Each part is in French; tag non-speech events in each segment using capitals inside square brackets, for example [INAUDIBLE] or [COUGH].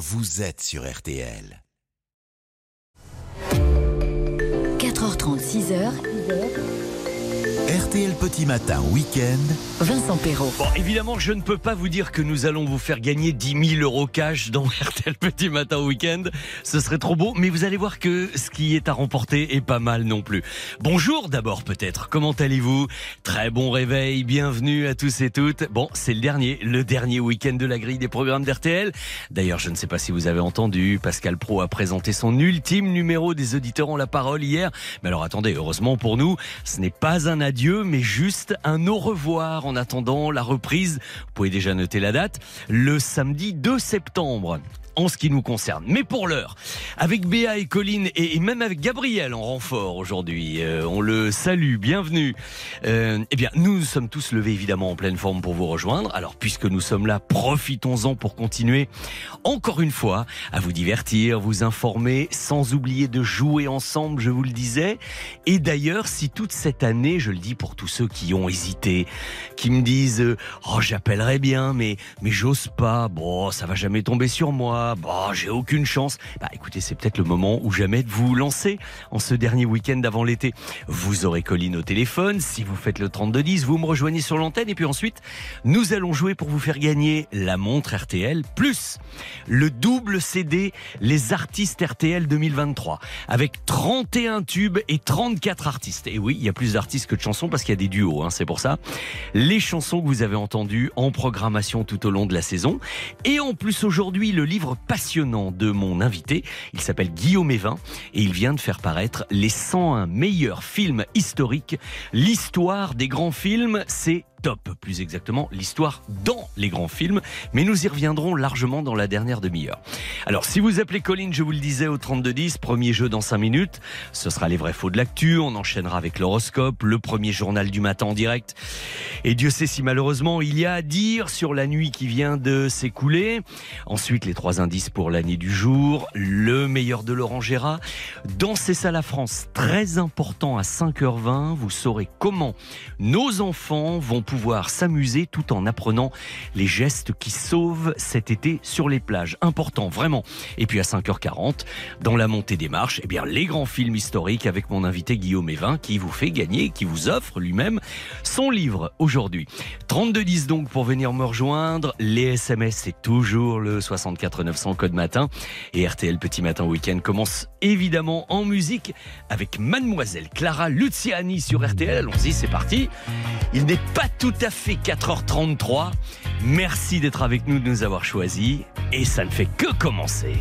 vous êtes sur RTL. 4h30, 6h. RTL Petit Matin Week-end. Vincent Perrault. Bon, évidemment, je ne peux pas vous dire que nous allons vous faire gagner 10 000 euros cash dans [LAUGHS] RTL Petit Matin Week-end. Ce serait trop beau, mais vous allez voir que ce qui est à remporter est pas mal non plus. Bonjour d'abord peut-être. Comment allez-vous? Très bon réveil. Bienvenue à tous et toutes. Bon, c'est le dernier, le dernier week-end de la grille des programmes d'RTL. D'ailleurs, je ne sais pas si vous avez entendu, Pascal Pro a présenté son ultime numéro des auditeurs ont la parole hier. Mais alors attendez, heureusement pour nous, ce n'est pas un adieu mais juste un au revoir en attendant la reprise. Vous pouvez déjà noter la date, le samedi 2 septembre en ce qui nous concerne. Mais pour l'heure, avec Béa et Colline et même avec Gabriel en renfort aujourd'hui, euh, on le salue, bienvenue. Euh, eh bien, nous sommes tous levés évidemment en pleine forme pour vous rejoindre. Alors, puisque nous sommes là, profitons-en pour continuer encore une fois à vous divertir, vous informer, sans oublier de jouer ensemble, je vous le disais. Et d'ailleurs, si toute cette année, je le dis pour tous ceux qui ont hésité, qui me disent, euh, oh, j'appellerais bien, mais mais j'ose pas. Bon, ça va jamais tomber sur moi bah, j'ai aucune chance. Bah, écoutez, c'est peut-être le moment ou jamais de vous lancer en ce dernier week-end d'avant l'été. Vous aurez Colline au téléphone. Si vous faites le 3210, vous me rejoignez sur l'antenne et puis ensuite, nous allons jouer pour vous faire gagner la montre RTL plus le double CD Les artistes RTL 2023 avec 31 tubes et 34 artistes. Et oui, il y a plus d'artistes que de chansons parce qu'il y a des duos, hein, c'est pour ça. Les chansons que vous avez entendues en programmation tout au long de la saison. Et en plus aujourd'hui, le livre passionnant de mon invité. Il s'appelle Guillaume Evin et il vient de faire paraître les 101 meilleurs films historiques. L'histoire des grands films, c'est top, plus exactement l'histoire dans les grands films, mais nous y reviendrons largement dans la dernière demi-heure. Alors si vous appelez Colline, je vous le disais au 3210, premier jeu dans 5 minutes, ce sera les vrais faux de l'actu, on enchaînera avec l'horoscope, le premier journal du matin en direct. Et Dieu sait si malheureusement il y a à dire sur la nuit qui vient de s'écouler. Ensuite les trois indices pour l'année du jour, le meilleur de Laurent Gérard. Dans C'est ça la France, très important à 5h20, vous saurez comment nos enfants vont pouvoir s'amuser tout en apprenant les gestes qui sauvent cet été sur les plages. Important, vraiment. Et puis à 5h40, dans la montée des marches, eh bien, les grands films historiques avec mon invité Guillaume Evin qui vous fait gagner, qui vous offre lui-même son livre aujourd'hui. 3210 donc pour venir me rejoindre. Les SMS, c'est toujours le 64 900 code matin. Et RTL Petit Matin Week-end commence évidemment en musique avec Mademoiselle Clara Luciani sur RTL. Allons-y, c'est parti. Il n'est pas tout à fait 4h33. Merci d'être avec nous, de nous avoir choisis. Et ça ne fait que commencer.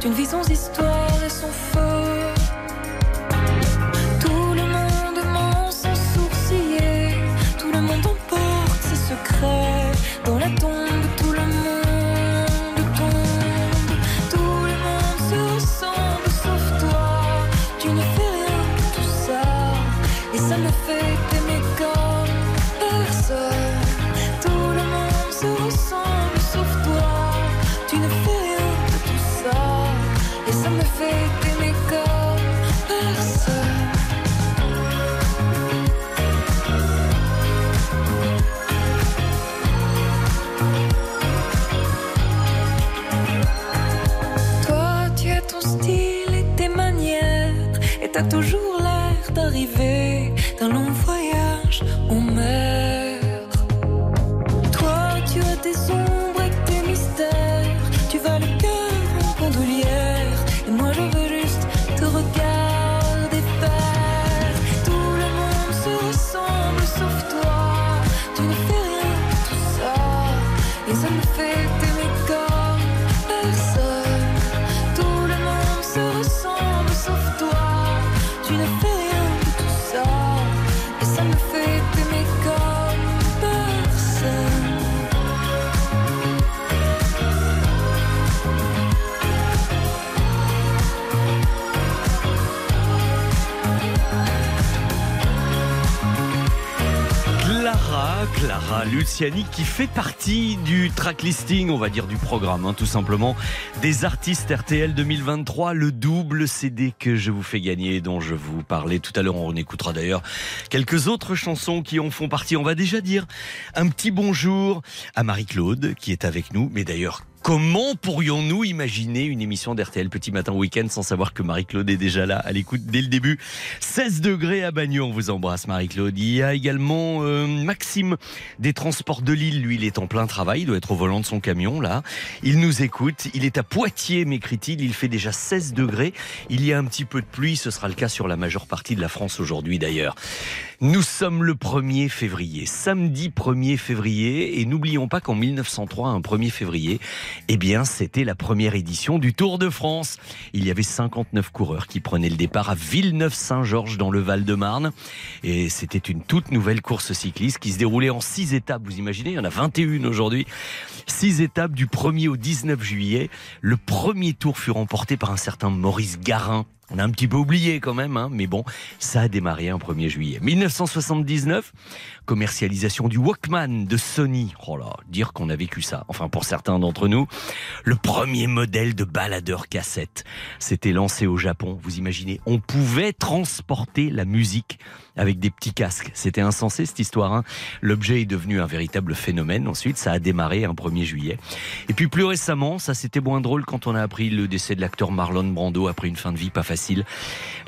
D'une sans histoire Clara, Clara Luciani qui fait partie du track listing, on va dire du programme, hein, tout simplement, des artistes RTL 2023, le double CD que je vous fais gagner, dont je vous parlais tout à l'heure. On écoutera d'ailleurs quelques autres chansons qui en font partie. On va déjà dire un petit bonjour à Marie-Claude qui est avec nous, mais d'ailleurs Comment pourrions-nous imaginer une émission d'RTL Petit Matin Week-end sans savoir que Marie-Claude est déjà là à l'écoute dès le début? 16 degrés à Bagnon, on vous embrasse Marie-Claude. Il y a également euh, Maxime des Transports de Lille, lui il est en plein travail, il doit être au volant de son camion là. Il nous écoute, il est à Poitiers m'écrit-il, il fait déjà 16 degrés. Il y a un petit peu de pluie, ce sera le cas sur la majeure partie de la France aujourd'hui d'ailleurs. Nous sommes le 1er février, samedi 1er février, et n'oublions pas qu'en 1903, un 1er février, eh bien, c'était la première édition du Tour de France. Il y avait 59 coureurs qui prenaient le départ à Villeneuve-Saint-Georges dans le Val-de-Marne. Et c'était une toute nouvelle course cycliste qui se déroulait en six étapes. Vous imaginez, il y en a 21 aujourd'hui. Six étapes du 1er au 19 juillet. Le premier tour fut remporté par un certain Maurice Garin. On a un petit peu oublié quand même, hein, mais bon, ça a démarré un 1er juillet. 1979, commercialisation du Walkman de Sony. Oh là, dire qu'on a vécu ça. Enfin, pour certains d'entre nous, le premier modèle de baladeur cassette. C'était lancé au Japon. Vous imaginez, on pouvait transporter la musique avec des petits casques. C'était insensé cette histoire. Hein. L'objet est devenu un véritable phénomène. Ensuite, ça a démarré un 1er juillet. Et puis plus récemment, ça c'était moins drôle quand on a appris le décès de l'acteur Marlon Brando après une fin de vie pas facile.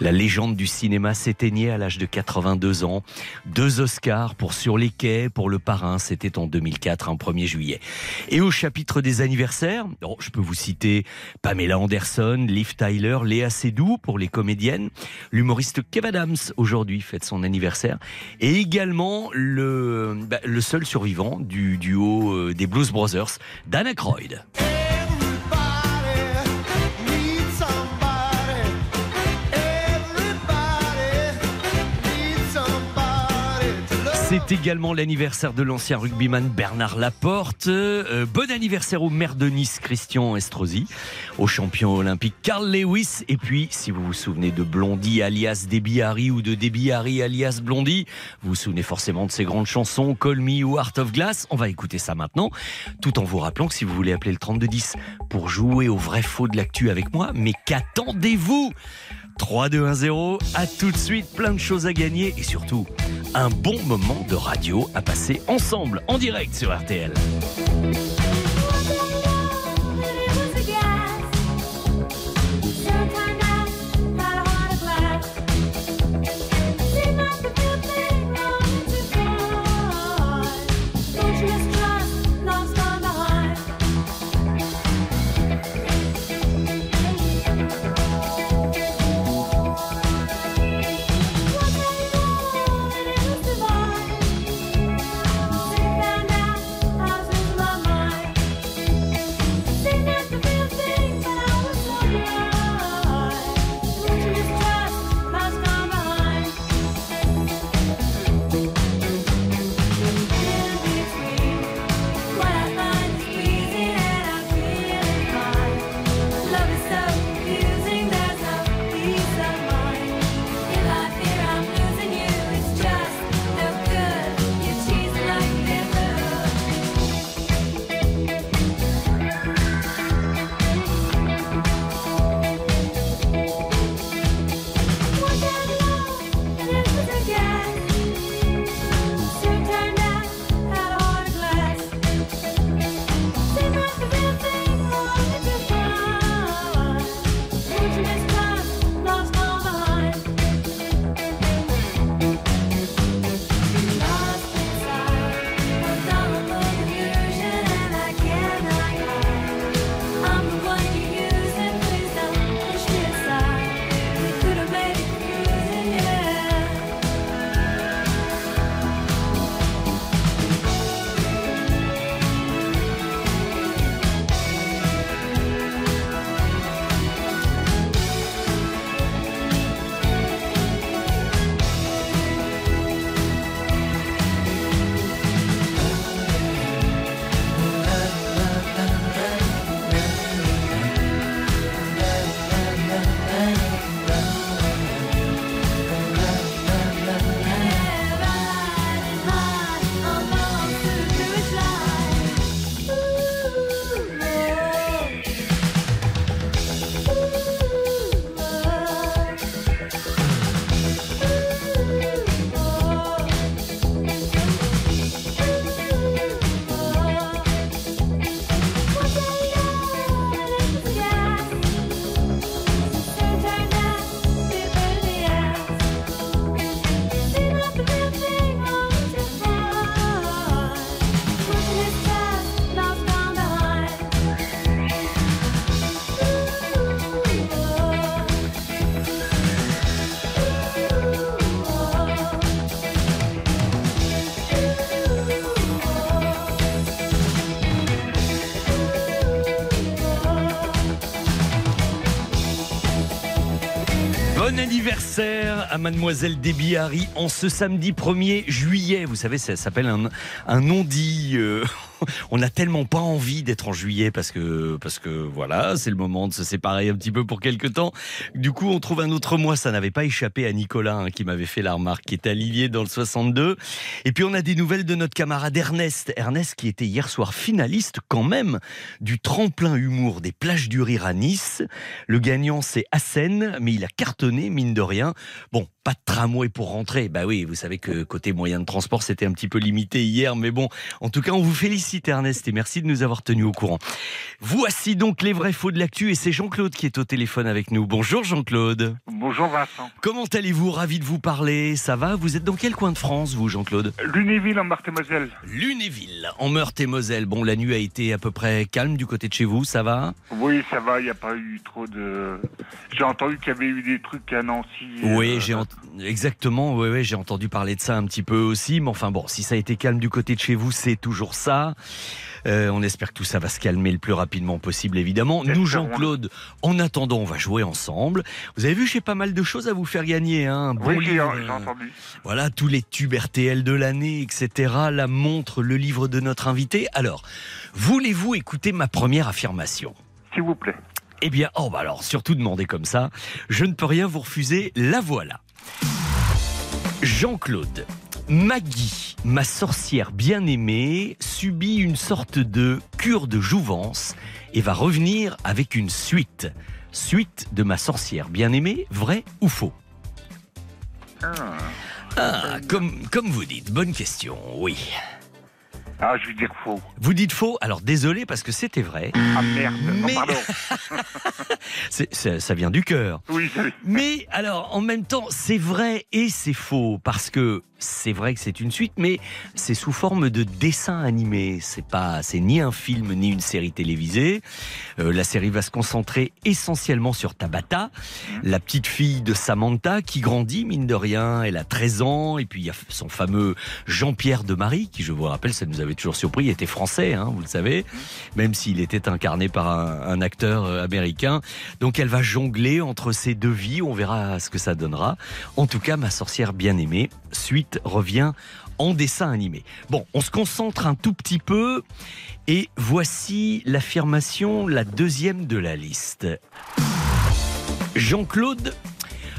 La légende du cinéma s'éteignait à l'âge de 82 ans. Deux Oscars pour Sur les quais, pour Le Parrain, c'était en 2004, un 1er juillet. Et au chapitre des anniversaires, je peux vous citer Pamela Anderson, Liv Tyler, Léa Seydoux pour les comédiennes, l'humoriste Kev Adams aujourd'hui fête son anniversaire, et également le, bah, le seul survivant du duo euh, des Blues Brothers, Dan Aykroyd. C'est également l'anniversaire de l'ancien rugbyman Bernard Laporte. Euh, bon anniversaire au maire de Nice, Christian Estrosi, au champion olympique Carl Lewis. Et puis, si vous vous souvenez de Blondie alias Debbie Harry ou de Debbie Harry alias Blondie, vous vous souvenez forcément de ses grandes chansons Call Me ou Heart of Glass. On va écouter ça maintenant, tout en vous rappelant que si vous voulez appeler le 3210 pour jouer au vrai faux de l'actu avec moi, mais qu'attendez-vous? 3, 2, 1, 0. À tout de suite, plein de choses à gagner et surtout un bon moment de radio à passer ensemble en direct sur RTL. Mademoiselle Debbie en ce samedi 1er juillet. Vous savez, ça s'appelle un, un non-dit. euh, on n'a tellement pas envie d'être en juillet parce que, parce que voilà, c'est le moment de se séparer un petit peu pour quelques temps. Du coup, on trouve un autre mois. Ça n'avait pas échappé à Nicolas hein, qui m'avait fait la remarque, qui est à Lillier dans le 62. Et puis, on a des nouvelles de notre camarade Ernest. Ernest qui était hier soir finaliste quand même du tremplin humour des plages du rire à Nice. Le gagnant, c'est Assen, mais il a cartonné, mine de rien. Bon, pas de tramway pour rentrer. Bah oui, vous savez que côté moyen de transport, c'était un petit peu limité hier, mais bon, en tout cas, on vous félicite Ernest et merci de nous avoir tenus au courant. Voici donc les vrais faux de l'actu et c'est Jean-Claude qui est au téléphone avec nous. Bonjour Jean-Claude. Bonjour Vincent. Comment allez-vous? Ravi de vous parler. Ça va? Vous êtes dans quel coin de France, vous, Jean-Claude? Lunéville en Marthe-et-Moselle. Lunéville, en Meurthe-et-Moselle. Bon, la nuit a été à peu près calme du côté de chez vous, ça va? Oui, ça va, il n'y a pas eu trop de... J'ai entendu qu'il y avait eu des trucs à Nancy. Oui, euh, j'ai ent- exactement. Oui, oui, j'ai entendu parler de ça un petit peu aussi. Mais enfin bon, si ça a été calme du côté de chez vous, c'est toujours ça. Euh, on espère que tout ça va se calmer le plus rapidement possible, évidemment. Nous. Jean-Claude, en attendant, on va jouer ensemble. Vous avez vu, j'ai pas mal de choses à vous faire gagner. Hein. Un bon Oui, j'ai livre, j'ai euh, entendu. Voilà, tous les tubes RTL de l'année, etc. La montre, le livre de notre invité. Alors, voulez-vous écouter ma première affirmation? S'il vous plaît. eh bien, oh bah alors, surtout demander comme ça, je ne peux rien vous refuser, la voilà. Jean-Claude, Maggie, ma sorcière bien-aimée, subit une sorte de cure de jouvence et va revenir avec une suite. Suite de ma sorcière bien-aimée, vrai ou faux? Ah, Ah, comme, comme vous dites, bonne question, oui. Ah, je vais dire faux. Vous dites faux, alors désolé parce que c'était vrai. Ah merde, non, Mais- pardon. [LAUGHS] C'est- ça- ça vient du cœur. Oui, Mais alors, en même temps, c'est vrai et c'est faux parce que c'est vrai que c'est une suite, mais c'est sous forme de dessin animé. C'est pas, c'est ni un film ni une série télévisée. Euh, la série va se concentrer essentiellement sur Tabata, la petite fille de Samantha qui grandit mine de rien. Elle a 13 ans et puis il y a son fameux Jean-Pierre de Marie qui, je vous rappelle, ça nous avait toujours surpris, était français, hein, vous le savez, même s'il était incarné par un, un acteur euh, américain. Donc elle va jongler entre ces deux vies, on verra ce que ça donnera. En tout cas, ma sorcière bien-aimée, suite revient en dessin animé. Bon, on se concentre un tout petit peu et voici l'affirmation, la deuxième de la liste. Jean-Claude,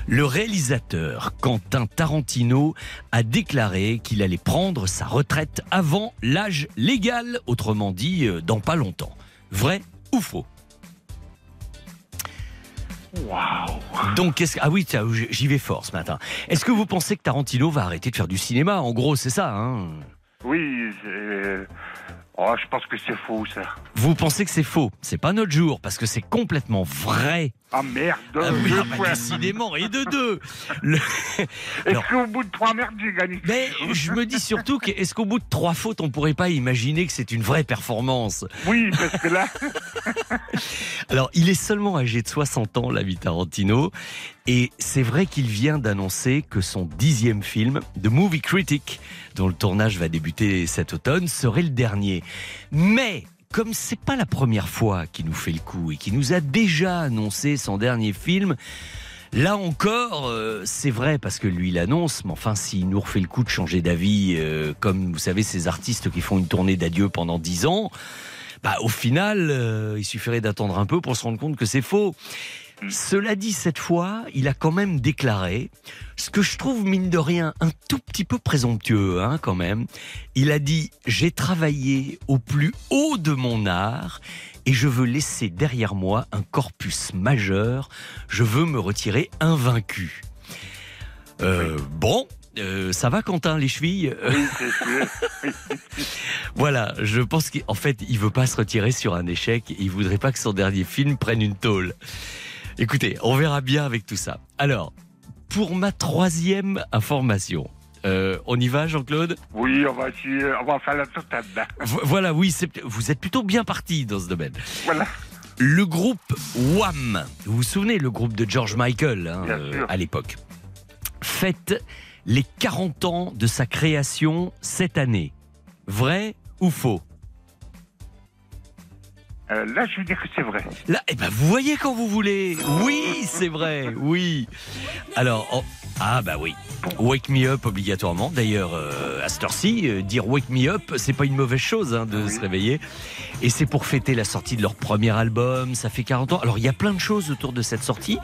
le réalisateur Quentin Tarantino a déclaré qu'il allait prendre sa retraite avant l'âge légal, autrement dit, euh, dans pas longtemps. Vrai ou faux? Waouh. Donc. Ah oui, j'y vais fort ce matin. Est-ce que vous pensez que Tarantino va arrêter de faire du cinéma? En gros, c'est ça, hein? Oui, oh, je pense que c'est faux, ça. Vous pensez que c'est faux. C'est pas notre jour, parce que c'est complètement vrai. Ah merde, Ah oui, deux ah bah, décidément, et de deux. [LAUGHS] Le- Est-ce qu'au bout de trois merdes, j'ai gagné Mais je me dis surtout que est-ce qu'au bout de trois fautes, on pourrait pas imaginer que c'est une vraie performance? Oui, parce que là, [LAUGHS] Alors, il est seulement âgé de 60 ans, l'ami Tarantino, et c'est vrai qu'il vient d'annoncer que son dixième film, The Movie Critic, dont le tournage va débuter cet automne, serait le dernier. Mais comme c'est pas la première fois qu'il nous fait le coup et qu'il nous a déjà annoncé son dernier film, Là encore, euh, c'est vrai parce que lui l'annonce, mais enfin, s'il nous refait le coup de changer d'avis, euh, comme vous savez, ces artistes qui font une tournée d'adieu pendant 10 ans, bah, au final, euh, il suffirait d'attendre un peu pour se rendre compte que c'est faux. Cela dit, cette fois, il a quand même déclaré, ce que je trouve, mine de rien, un tout petit peu présomptueux, hein, quand même. Il a dit J'ai travaillé au plus haut de mon art et je veux laisser derrière moi un corpus majeur. Je veux me retirer invaincu. Euh, Bon. euh, ça va Quentin les chevilles? Oui, c'est sûr. [LAUGHS] Voilà, je pense qu'en fait, il veut pas se retirer sur un échec. Il voudrait pas que son dernier film prenne une tôle. Écoutez, on verra bien avec tout ça. Alors, pour ma troisième information, euh, on y va, Jean-Claude? Oui, on va essayer, on va faire la totale. là. Vo- Voilà, oui, vous êtes plutôt bien parti dans ce domaine. Voilà. Le groupe Wham, vous vous souvenez, le groupe de George Michael hein, euh, à l'époque, fête les 40 ans de sa création cette année. Vrai ou faux? Euh, là, je veux dire que c'est vrai. Là, eh ben, vous voyez quand vous voulez. Oui, c'est vrai. Oui. Alors, ah bah oui. Wake me up obligatoirement. D'ailleurs, euh, à cette heure-ci, euh, dire wake me up, c'est pas une mauvaise chose hein, de Oui. se réveiller. Et c'est pour fêter la sortie de leur premier album. Ça fait 40 ans. Alors, il y a plein de choses autour de cette sortie.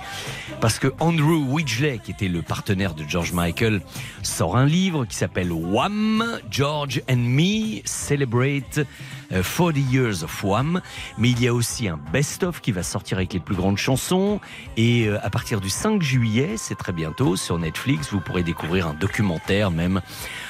Parce que Andrew Widgley, qui était le partenaire de George Michael, sort un livre qui s'appelle Wham! George and Me Celebrate euh, 40 Years of Wham! Mais il y a aussi un best-of qui va sortir avec les plus grandes chansons. Et euh, à partir du 5 juillet, c'est très bientôt, sur Netflix, vous pourrez découvrir un documentaire même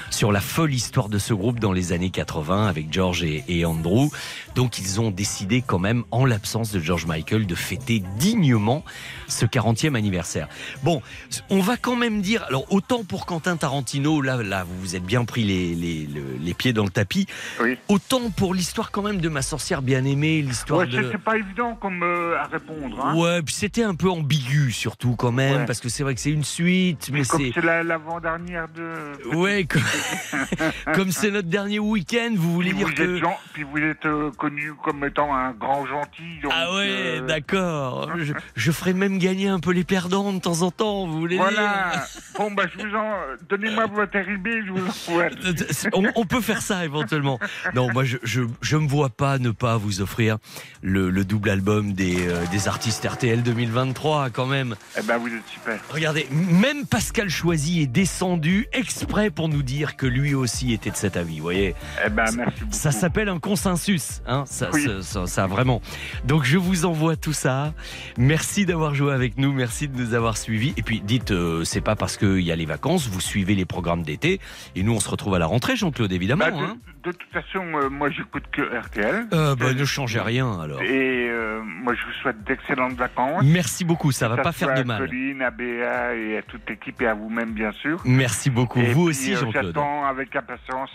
sur la folle histoire de ce groupe dans les années 80 avec George et, et Andrew. Donc ils ont décidé quand même, en l'absence de George Michael, de fêter dignement ce 40e anniversaire. Bon, on va quand même dire, alors autant pour Quentin Tarantino, là, là vous vous êtes bien pris les, les, le- les pieds dans le tapis, Oui. autant pour l'histoire quand même de ma sorcière bien aimée, l'histoire Ouais, de... c'est- c'est pas évident comme euh, à répondre. Hein. Ouais, puis c'était un peu ambigu surtout quand même, Ouais. parce que c'est vrai que c'est une suite, mais c'est... c'est la- l'avant-dernière de. [LAUGHS] Ouais, [LAUGHS] comme c'est notre dernier week-end, vous voulez Puis dire vous, que... êtes puis vous êtes euh, connu comme étant un grand gentil. donc, Ah ouais, euh, d'accord. Je, je ferai même gagner un peu les perdants de temps en temps, vous voulez Voilà. bon, bah, je vous en. Donnez-moi [LAUGHS] votre RIB, je vous envoie. [LAUGHS] on, on peut faire ça éventuellement. Non, moi je, je, je me vois pas ne pas vous offrir le, le double album des, euh, des artistes RTL 2023 quand même. Eh ben, vous êtes super. Regardez, même Pascal Choisy est descendu exprès pour nous dire que lui aussi était de cet avis, vous voyez. Eh ben, merci beaucoup. Ça s'appelle un consensus, hein, ça, Oui. ça, ça- ça, vraiment. Donc je vous envoie tout ça. Merci d'avoir joué avec nous, merci de nous avoir suivis. Et puis dites, euh, c'est pas parce qu'il y a les vacances, vous suivez les programmes d'été. Et nous, on se retrouve à la rentrée, Jean-Claude, évidemment. Bah, hein. De toute façon, euh, moi, j'écoute que RTL. Euh, bah, ne changez rien alors. Et euh, moi, je vous souhaite d'excellentes vacances. Merci beaucoup, ça va Que pas faire de à mal. Colline, à Béa et à toute l'équipe et à vous-même, bien sûr. Merci beaucoup, Et vous puis, aussi, euh, Jean-Claude. J'attends avec impatience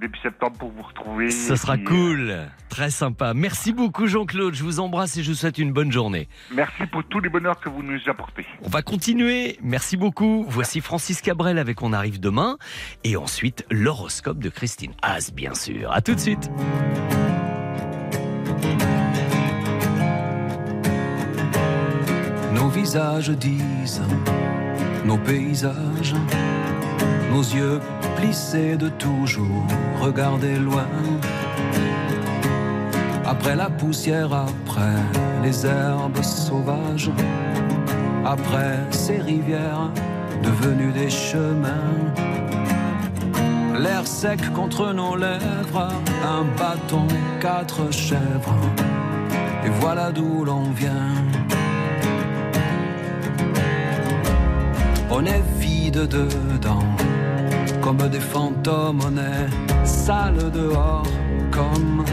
début septembre pour vous retrouver. Ça sera puis, cool, très sympa. Merci beaucoup, Jean-Claude. Je vous embrasse et je vous souhaite une bonne journée. merci pour tous les bonheurs que vous nous apportez. On va continuer. Merci beaucoup. Voici Francis Cabrel avec On arrive demain. Et ensuite, l'horoscope de Christine Haas, bien sûr. À tout de suite. Nos visages disent, nos paysages, nos yeux plissés de toujours regarder loin. Après la poussière, après les herbes sauvages, après ces rivières devenues des chemins. L'air sec contre nos lèvres, un bâton, quatre chèvres, et voilà d'où l'on vient. On est vide dedans, comme des fantômes, on est sale dehors, comme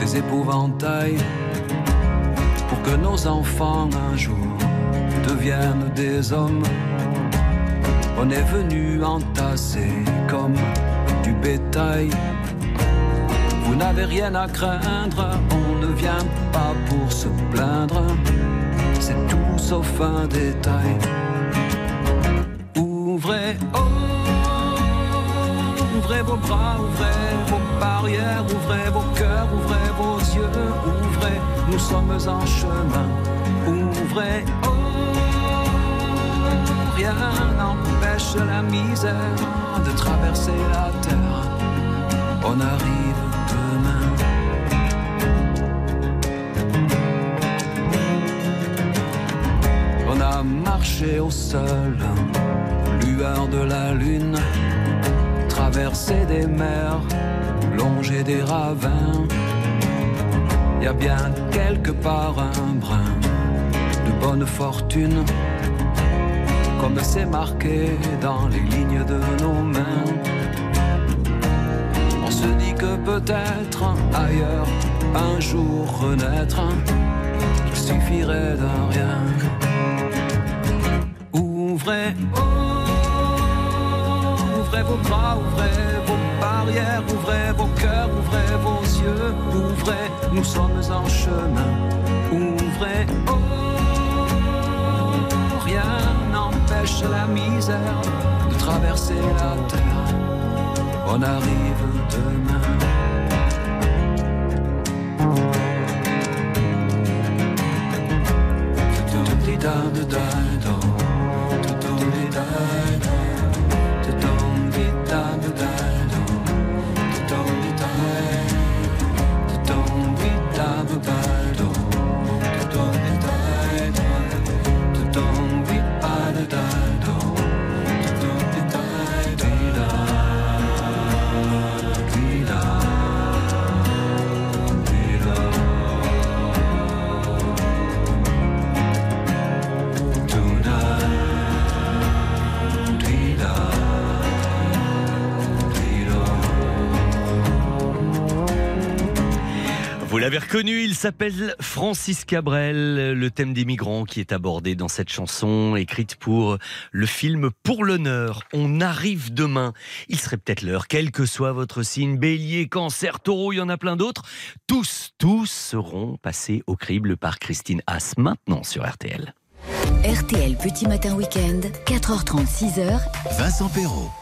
des épouvantails, pour que nos enfants un jour deviennent des hommes. On est venu entasser comme du bétail. Vous n'avez rien à craindre, on ne vient pas pour se plaindre. C'est tout sauf un détail. Ouvrez, oh, ouvrez vos bras, ouvrez vos barrières, ouvrez vos cœurs, ouvrez vos yeux, ouvrez, nous sommes en chemin. Ouvrez, oh, rien n'empêche la misère de traverser la terre. On arrive demain. On a marché au sol, lueur de la lune, traversé des mers, longé des ravins. Y a bien quelque part un brin de bonne fortune, comme c'est marqué dans les lignes de nos mains. On se dit que peut-être ailleurs, un jour renaître, il suffirait d'un rien. Ouvrez, ouvrez vos bras, ouvrez vos barrières, ouvrez vos cœurs, ouvrez vos yeux, ouvrez, nous sommes en chemin. Ouvrez, oh, rien la misère de traverser la terre. On arrive demain. L'avez reconnu, il s'appelle Francis Cabrel, le thème des migrants qui est abordé dans cette chanson écrite pour le film Pour l'honneur. On arrive demain. Il serait peut-être l'heure, quel que soit votre signe, bélier, cancer, taureau, il y en a plein d'autres. Tous, tous seront passés au crible par Christine Haas maintenant sur RTL. RTL Petit Matin Week-end, 4h30, 6h, Vincent Perrault.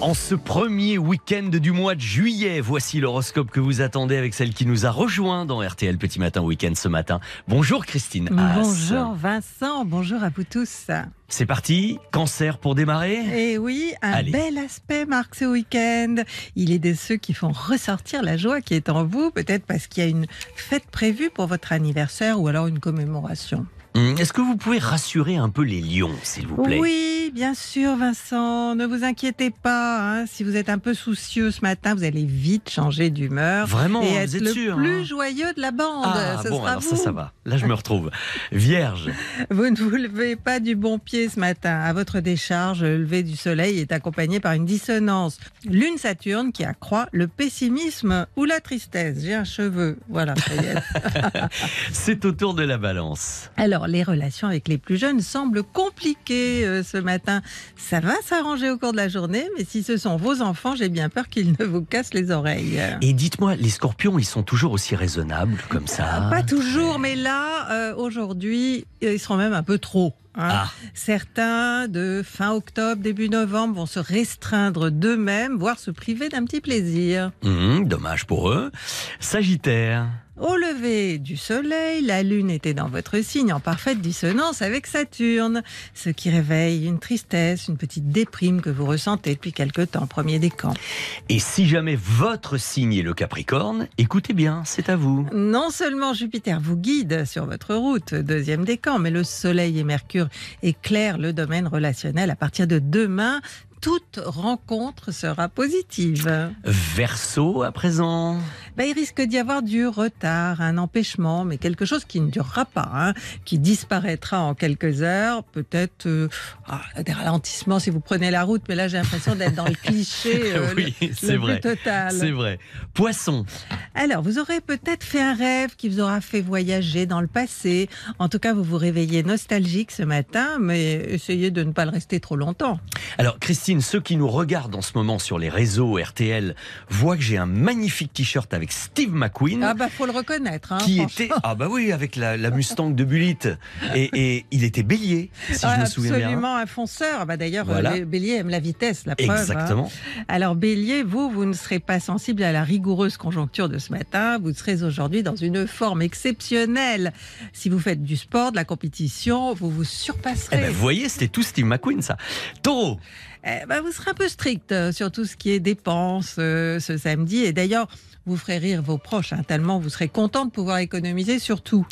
En ce premier week-end du mois de juillet, voici l'horoscope que vous attendez avec celle qui nous a rejoint dans RTL Petit Matin Week-end ce matin. Bonjour Christine Haas. Bonjour Vincent, bonjour à vous tous. C'est parti, cancer pour démarrer Et oui, un Allez. bel aspect marque ce week-end. Il est de ceux qui font ressortir la joie qui est en vous, peut-être parce qu'il y a une fête prévue pour votre anniversaire ou alors une commémoration. Hum, Est-ce que vous pouvez rassurer un peu les lions, s'il vous plaît? Oui, bien sûr Vincent, ne vous inquiétez pas. hein. Si vous êtes un peu soucieux ce matin, vous allez vite changer d'humeur. Vraiment, et vous être êtes le sûr plus hein? joyeux de la bande. Ah bon, sera alors ça, vous. ça va. Là, je me retrouve. Vierge, [LAUGHS] Vous ne vous levez pas du bon pied ce matin. À votre décharge, le lever du soleil est accompagné par une dissonance. Lune Saturne qui accroît le pessimisme ou la tristesse. J'ai un cheveu. Voilà, [LAUGHS] [LAUGHS] c'est au tour de la balance. Alors, les relations avec les plus jeunes semblent compliquées euh, ce matin. Ça va s'arranger au cours de la journée, mais si ce sont vos enfants, j'ai bien peur qu'ils ne vous cassent les oreilles. Et dites-moi, les scorpions, ils sont toujours aussi raisonnables comme ça Ah, Pas toujours, mais là, euh, aujourd'hui, ils seront même un peu trop. hein. Ah, Certains, de fin octobre, début novembre, vont se restreindre d'eux-mêmes, voire se priver d'un petit plaisir. hum, dommage pour eux. Sagittaire, Au lever du soleil, la lune était dans votre signe en parfaite dissonance avec Saturne, ce qui réveille une tristesse, une petite déprime que vous ressentez depuis quelque temps, premier décan. et si jamais votre signe est le Capricorne, écoutez bien, c'est à vous. Non seulement Jupiter vous guide sur votre route, deuxième décan, mais le soleil et Mercure éclairent le domaine relationnel. À partir de demain, toute rencontre sera positive. Verseau à présent. Ben, il risque d'y avoir du retard, un empêchement, mais quelque chose qui ne durera pas, hein, qui disparaîtra en quelques heures, peut-être euh, ah, des ralentissements si vous prenez la route, mais là j'ai l'impression d'être dans le [LAUGHS] cliché euh, oui, le, c'est vrai. plus total. C'est vrai. Poisson. Alors, vous aurez peut-être fait un rêve qui vous aura fait voyager dans le passé. En tout cas, vous vous réveillez nostalgique ce matin, mais essayez de ne pas le rester trop longtemps. Alors, Christine, ceux qui nous regardent en ce moment sur les réseaux RTL voient que j'ai un magnifique t-shirt avec Steve McQueen. Ah bah faut le reconnaître. Hein, qui était [LAUGHS] ah bah oui avec la, la Mustang de Bullitt et, et il était bélier si je me souviens bien Absolument un fonceur. Bah, D'ailleurs, Voilà. euh, les béliers aiment la vitesse, la preuve. hein. exactement Alors Bélier, vous, vous ne serez pas sensible à la rigoureuse conjoncture de ce matin. Vous serez aujourd'hui dans une forme exceptionnelle. Si vous faites du sport, de la compétition, vous vous Eh surpasserez. ben, vous voyez c'était tout Steve McQueen ça taureau Eh ben, vous serez un peu strict euh, sur tout ce qui est dépenses euh, ce samedi. Et d'ailleurs, vous ferez rire vos proches, hein, tellement vous serez content de pouvoir économiser sur tout.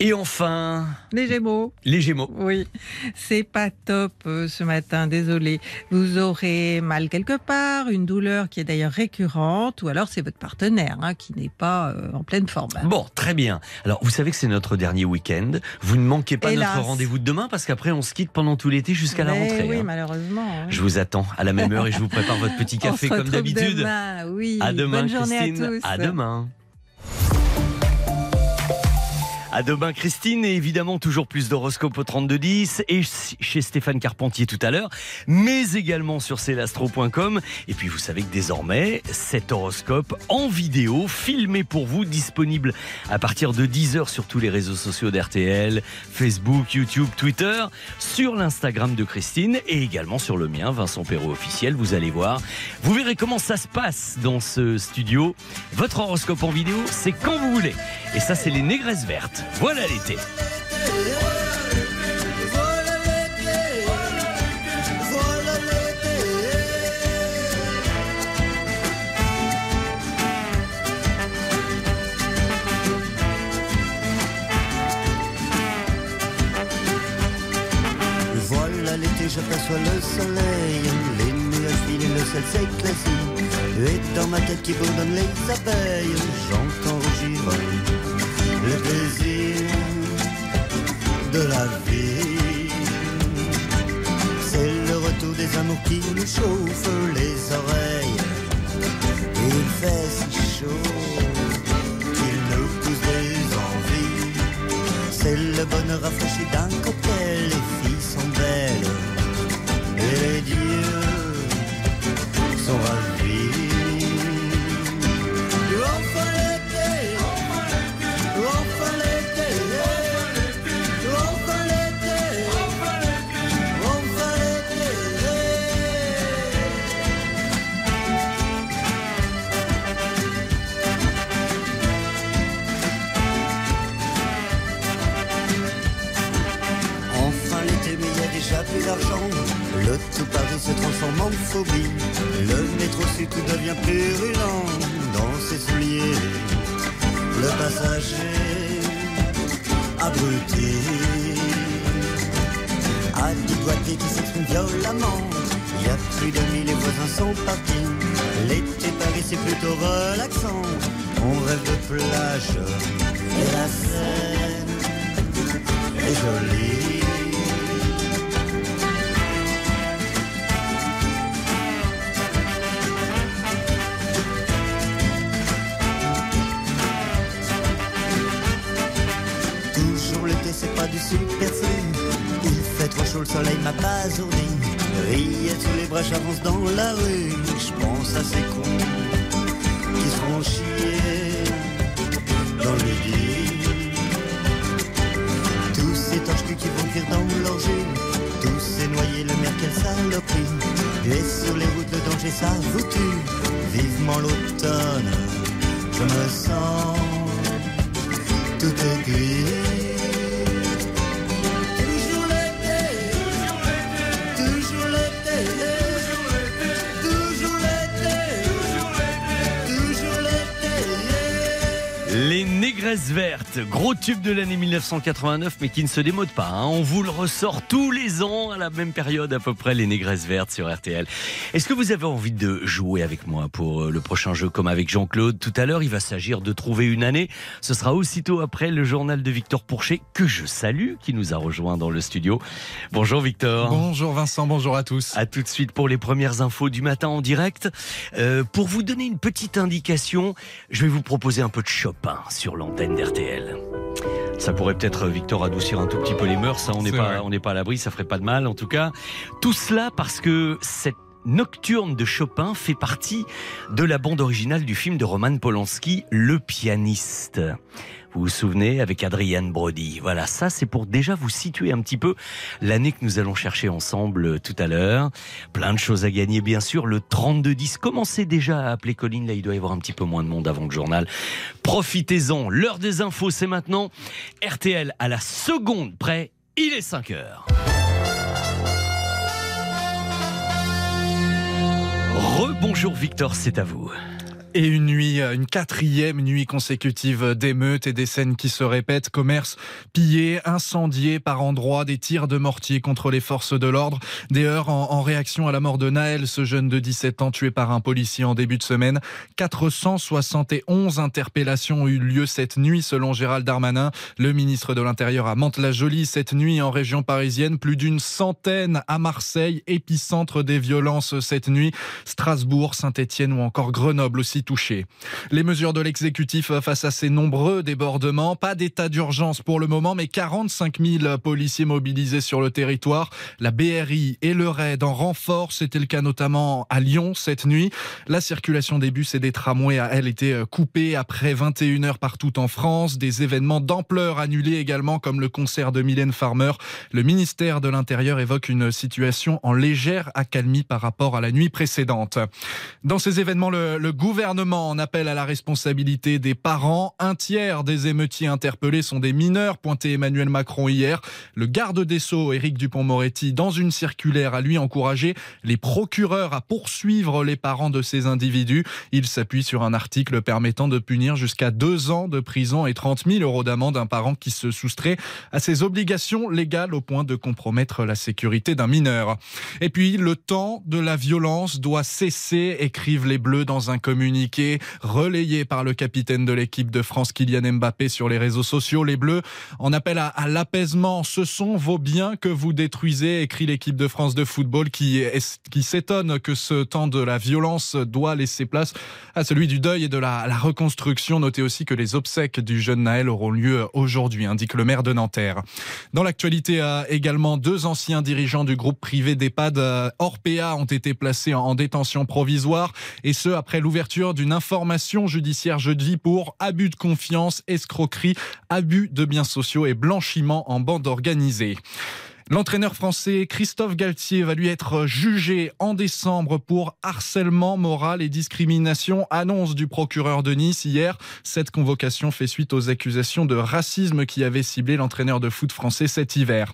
et enfin Les Gémeaux. les gémeaux Oui, c'est pas top euh, ce matin, désolé. Vous aurez mal quelque part, une douleur qui est d'ailleurs récurrente, ou alors c'est votre partenaire hein, qui n'est pas euh, en pleine forme. bon très bien alors vous savez que c'est notre dernier week-end vous ne manquez pas Hélas. notre rendez-vous de demain parce qu'après on se quitte pendant tout l'été jusqu'à la rentrée Oui, hein. malheureusement. je vous attends à la même heure et je vous prépare votre petit café [LAUGHS] comme d'habitude demain, oui. à demain Bonne journée Christine à tous. À demain À demain Christine et évidemment toujours plus d'horoscopes au 3210 et chez Stéphane Carpentier tout à l'heure, mais également sur celastro.com. Et puis vous savez que désormais cet horoscope en vidéo filmé pour vous disponible à partir de 10h sur tous les réseaux sociaux d'RTL, Facebook, YouTube, Twitter, sur l'Instagram de Christine et également sur le mien Vincent Perrault officiel. Vous allez voir, vous verrez comment ça se passe dans ce studio. Votre horoscope en vidéo, c'est quand vous voulez. Et ça c'est les négresses vertes fête. Voilà l'été. Voilà l'été Voilà l'été, j'aperçois le soleil, les nuages le ciel s'éclaircit, et dans ma tête qui bourdonne les abeilles, j'entends rugir le plaisir de la vie. C'est le retour des amours qui nous chauffent les oreilles. Il fait si chaud qu'il nous pousse des envies. C'est le bonheur rafraîchi d'un cocktail, les filles sont belles. Et les dieux sont ravis. Gros tube de l'année 1989, mais qui ne se démode pas. hein. On vous le ressort tous les ans à la même période à peu près, les Négresses Vertes sur RTL. Est-ce que vous avez envie de jouer avec moi pour euh, le prochain jeu comme avec Jean-Claude tout à l'heure? Il va s'agir de trouver une année. Ce sera aussitôt après le journal de Victor Pourchet, que je salue, qui nous a rejoint dans le studio. Bonjour Victor. Bonjour Vincent, bonjour à tous. À tout de suite pour les premières infos du matin en direct. Euh, pour vous donner une petite indication, je vais vous proposer un peu de Chopin sur l'antenne d'RTL. Ça pourrait peut-être, Victor, adoucir un tout petit peu les mœurs. Ça, on n'est pas, vrai. on n'est pas à l'abri. Ça ferait pas de mal, en tout cas. Tout cela parce que cette Nocturne de Chopin fait partie de la bande originale du film de Roman Polanski, Le pianiste. Vous vous souvenez avec Adrian Brody. Voilà, ça c'est pour déjà vous situer un petit peu l'année que nous allons chercher ensemble euh, tout à l'heure. Plein de choses à gagner bien sûr. Le 3210, commencez déjà à appeler Colline. Là, il doit y avoir un petit peu moins de monde avant le journal. Profitez-en. L'heure des infos, c'est maintenant. RTL à la seconde près. Il est 5 heures. Rebonjour Victor, c'est à vous. Et une nuit, une quatrième nuit consécutive d'émeutes et des scènes qui se répètent. Commerce pillé, incendié par endroits, des tirs de mortier contre les forces de l'ordre. Des heurts en, réaction à la mort de Naël, ce jeune de 17 ans tué par un policier en début de semaine. 471 interpellations ont eu lieu cette nuit selon Gérald Darmanin, le ministre de l'Intérieur à Mantes-la-Jolie. Cette nuit en région parisienne, plus d'une centaine à Marseille, épicentre des violences cette nuit. Strasbourg, Saint-Étienne ou encore Grenoble aussi touchés. Les mesures de l'exécutif face à ces nombreux débordements, pas d'état d'urgence pour le moment, mais 45 000 policiers mobilisés sur le territoire. La BRI et le RAID en renfort, c'était le cas notamment à Lyon cette nuit. La circulation des bus et des tramways a, elle, été coupée après 21 heures partout en France. Des événements d'ampleur annulés également, comme le concert de Mylène Farmer. Le ministère de l'Intérieur évoque une situation en légère accalmie par rapport à la nuit précédente. Dans ces événements, le gouvernement gouvernement en appelle à la responsabilité des parents. Un tiers des émeutiers interpellés sont des mineurs, pointé Emmanuel Macron hier. Le garde des Sceaux, Éric Dupont-Moretti, dans une circulaire, a lui encouragé les procureurs à poursuivre les parents de ces individus. Il s'appuie sur un article permettant de punir jusqu'à deux ans de prison et 30 000 euros d'amende un parent qui se soustrait à ses obligations légales au point de compromettre la sécurité d'un mineur. Et puis, le temps de la violence doit cesser, écrivent les Bleus dans un communiqué relayé par le capitaine de l'équipe de France, Kylian Mbappé, sur les réseaux sociaux. Les Bleus en appellent à, l'apaisement. Ce sont vos biens que vous détruisez, écrit l'équipe de France de football qui, s'étonne que ce temps de la violence doit laisser place à celui du deuil et de la, la reconstruction. Notez aussi que les obsèques du jeune Naël auront lieu aujourd'hui, indique le maire de Nanterre. Dans l'actualité, euh, également, deux anciens dirigeants du groupe privé d'EHPAD euh, Orpea ont été placés en détention provisoire et ce après l'ouverture d'une information judiciaire jeudi pour abus de confiance, escroquerie, abus de biens sociaux et blanchiment en bande organisée. L'entraîneur français Christophe Galtier va lui être jugé en décembre pour harcèlement moral et discrimination, annonce du procureur de Nice hier. Cette convocation fait suite aux accusations de racisme qui avaient ciblé l'entraîneur de foot français cet hiver.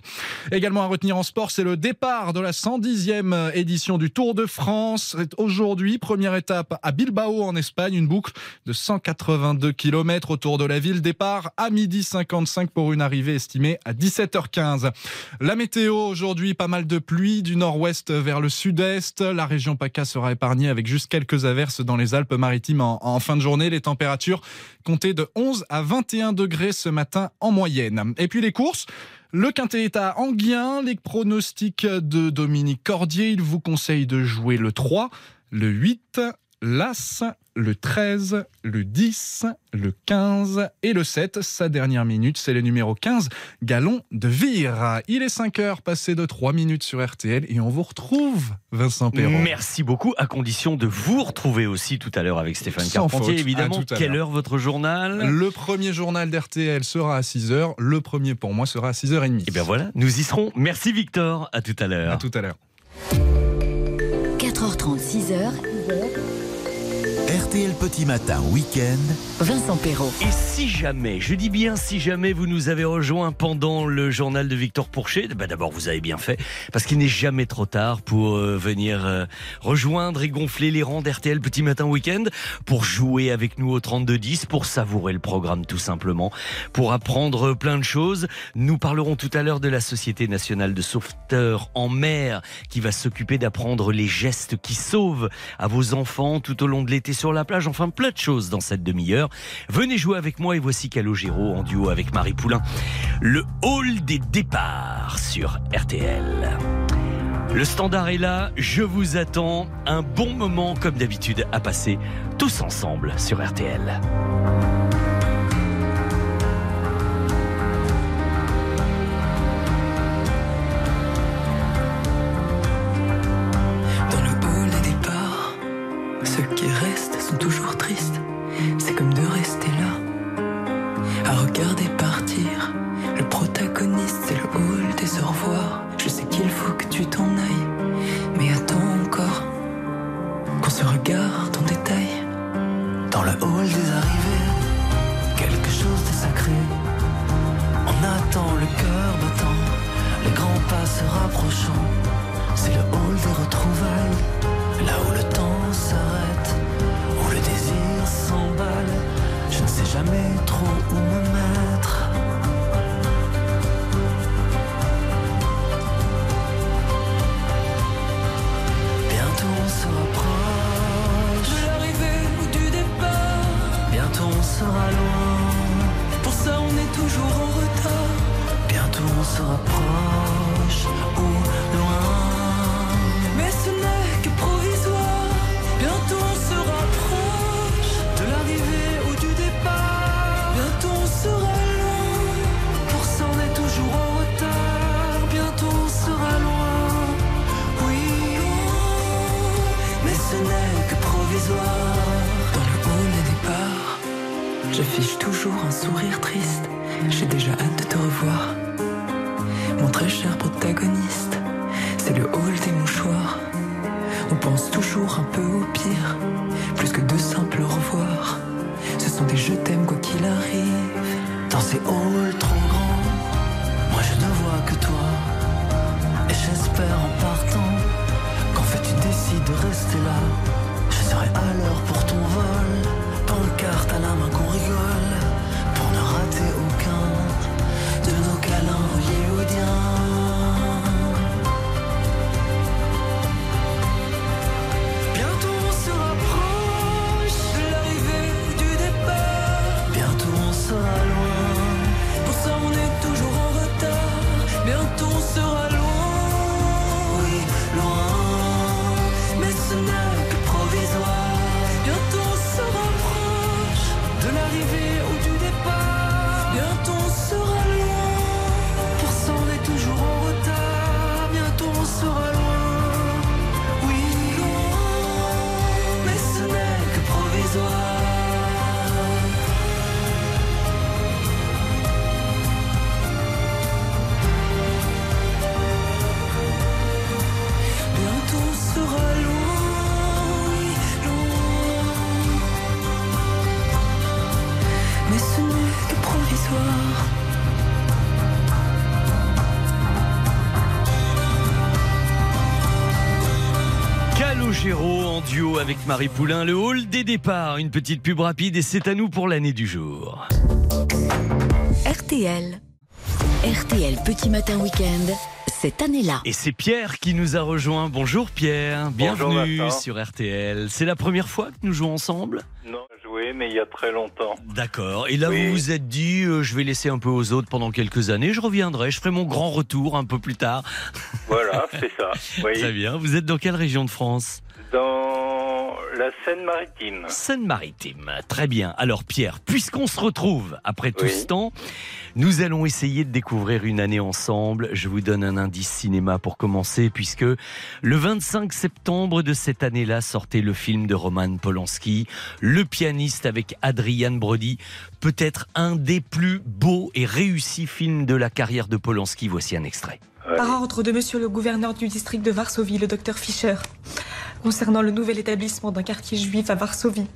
Également à retenir en sport, c'est le départ de la 110e édition du Tour de France. Aujourd'hui, première étape à Bilbao en Espagne, une boucle de 182 km autour de la ville. Départ à midi 55 pour une arrivée estimée à 17h15. La météo aujourd'hui, pas mal de pluie du nord-ouest vers le sud-est. La région PACA sera épargnée avec juste quelques averses dans les Alpes-Maritimes en, en, fin de journée. Les températures comptaient de 11 à 21 degrés ce matin en moyenne. Et puis les courses. Le quintet est à Anguien. Les pronostics de Dominique Cordier. Il vous conseille de jouer le 3, le 8, l'As, le 13, le 10, le 15 et le 7. Sa dernière minute, c'est le numéro 15, Galon de Vire. Il est 5 heures passé de 3 minutes sur RTL et on vous retrouve, Vincent Perron. Merci beaucoup, à condition de vous retrouver aussi tout à l'heure avec Stéphane Sans Carpentier, faute. évidemment. À tout à Quelle heure votre journal Le premier journal d'RTL sera à 6 heures. Le premier pour moi sera à 6h30. Et bien voilà, nous y serons. Merci Victor, à tout à l'heure. À tout à l'heure. 4h30, 6h, RTL Petit Matin Week-end. Vincent Perrault. Et si jamais, je dis bien si jamais vous nous avez rejoint pendant le journal de Victor Pourchet, bah d'abord vous avez bien fait, parce qu'il n'est jamais trop tard pour euh, venir euh, rejoindre et gonfler les rangs d'RTL Petit Matin Week-end, pour jouer avec nous au 3210, pour savourer le programme tout simplement, pour apprendre plein de choses. Nous parlerons tout à l'heure de la Société nationale de sauveteurs en mer qui va s'occuper d'apprendre les gestes qui sauvent à vos enfants tout au long de l'été sur la plage. Enfin, plein de choses dans cette demi-heure. Venez jouer avec moi et voici Calogero en duo avec Marie Poulain. Le hall des départs sur RTL. Le standard est là, je vous attends. Un bon moment comme d'habitude à passer tous ensemble sur RTL. C'est comme de rester là, à regarder partir. Le protagoniste, c'est le hall des au revoir. Je sais qu'il faut que tu t'en ailles, mais attends encore qu'on se regarde en détail. Dans le hall des arrivées, quelque chose de sacré. On attend le cœur battant, les grands pas se rapprochant. C'est le hall des retrouvailles, là où le Je ne sais jamais trop où me mettre. Bientôt on se rapproche de l'arrivée ou du départ. Bientôt on sera loin. Pour ça on est toujours en retard. Bientôt on se rapproche avec Marie Poulain, le hall des départs, une petite pub rapide et c'est à nous pour l'année du jour. RTL. RTL Petit Matin Week-end, cette année-là. Et c'est Pierre qui nous a rejoint. Bonjour Pierre, bienvenue sur RTL. C'est la première fois que nous jouons ensemble? Non, joué, mais il y a très longtemps. D'accord. Et là, Oui. vous vous êtes dit, euh, je vais laisser un peu aux autres pendant quelques années. Je reviendrai, je ferai mon grand retour un peu plus tard. Voilà, c'est ça. [LAUGHS] Oui. Très bien. Vous êtes dans quelle région de France? La Seine-Maritime. Seine-Maritime. Très bien. Alors Pierre, puisqu'on se retrouve après tout Oui. ce temps, nous allons essayer de découvrir une année ensemble. Je vous donne un indice cinéma pour commencer, puisque le 25 septembre de cette année-là sortait le film de Roman Polanski, Le pianiste avec Adrian Brody, peut-être un des plus beaux et réussis films de la carrière de Polanski. Voici un extrait. Par ordre de monsieur le gouverneur du district de Varsovie, le docteur Fischer, concernant le nouvel établissement d'un quartier juif à Varsovie.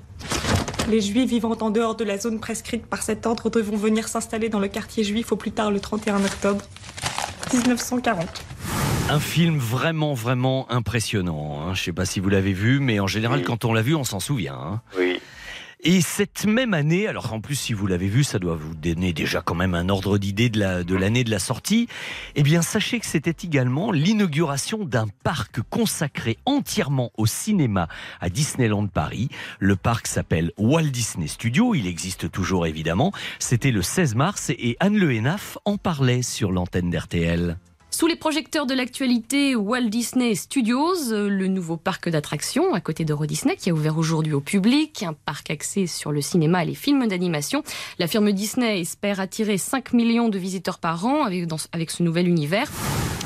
Les juifs vivant en dehors de la zone prescrite par cet ordre devront venir s'installer dans le quartier juif au plus tard le 31 octobre 1940. Un film vraiment, vraiment impressionnant. hein. Je ne sais pas si vous l'avez vu, mais en général, Oui. quand on l'a vu, on s'en souvient. hein. Oui. Et cette même année, alors en plus si vous l'avez vu, ça doit vous donner déjà quand même un ordre d'idée de la- de l'année de la sortie, eh bien sachez que c'était également l'inauguration d'un parc consacré entièrement au cinéma à Disneyland Paris. Le parc s'appelle Walt Disney Studios, il existe toujours évidemment. C'était le 16 mars et Anne Le Hénaff en parlait sur l'antenne d'RTL. Sous les projecteurs de l'actualité, Walt Disney Studios, euh, le nouveau parc d'attractions à côté d'Euro Disney qui a ouvert aujourd'hui au public, un parc axé sur le cinéma et les films d'animation. La firme Disney espère attirer 5 millions de visiteurs par an avec, avec ce nouvel univers.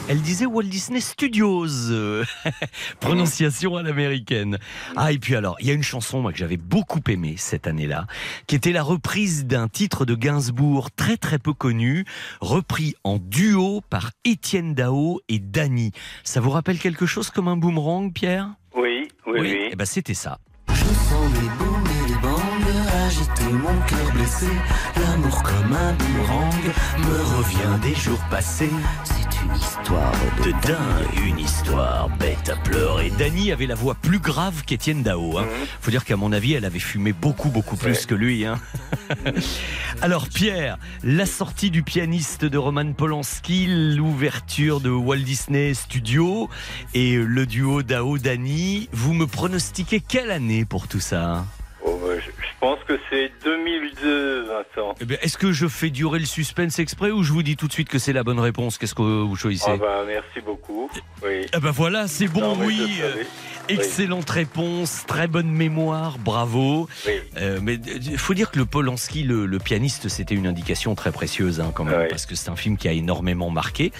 Elle disait Walt Disney Studios, euh, [LAUGHS] prononciation à l'américaine. Ah et puis alors, il y a une chanson moi que j'avais beaucoup aimée cette année-là, qui était la reprise d'un titre de Gainsbourg très très peu connu, repris en duo par Étienne Dao et Dany. Ça vous rappelle quelque chose comme un boomerang, Pierre? Oui, oui, oui. Eh ben c'était ça. Je sens les et les bangs agiter mon cœur blessé. L'amour comme un boomerang me revient des jours passés. Une histoire de, De dingue, une histoire bête à pleurer. Dany avait la voix plus grave qu'Étienne Dao. Hein. Faut dire qu'à mon avis, elle avait fumé beaucoup, beaucoup plus Ouais. que lui. Hein. [LAUGHS] Alors Pierre, la sortie du pianiste de Roman Polanski, l'ouverture de Walt Disney Studios et le duo Dao Dany, vous me pronostiquez quelle année pour tout ça? Oh, je, je pense que c'est 2002, Vincent. Eh bien, Est-ce que je fais durer le suspense exprès ou je vous dis tout de suite que c'est la bonne réponse? Qu'est-ce que vous choisissez? Ah bah, merci beaucoup. Oui. Ah bah voilà, c'est bon, Non, mais oui. savais. Excellente réponse, très bonne mémoire, bravo. Oui. Euh, mais il faut dire que le Polanski, le, le pianiste, c'était une indication très précieuse hein, quand même, parce que c'est un film qui a énormément marqué.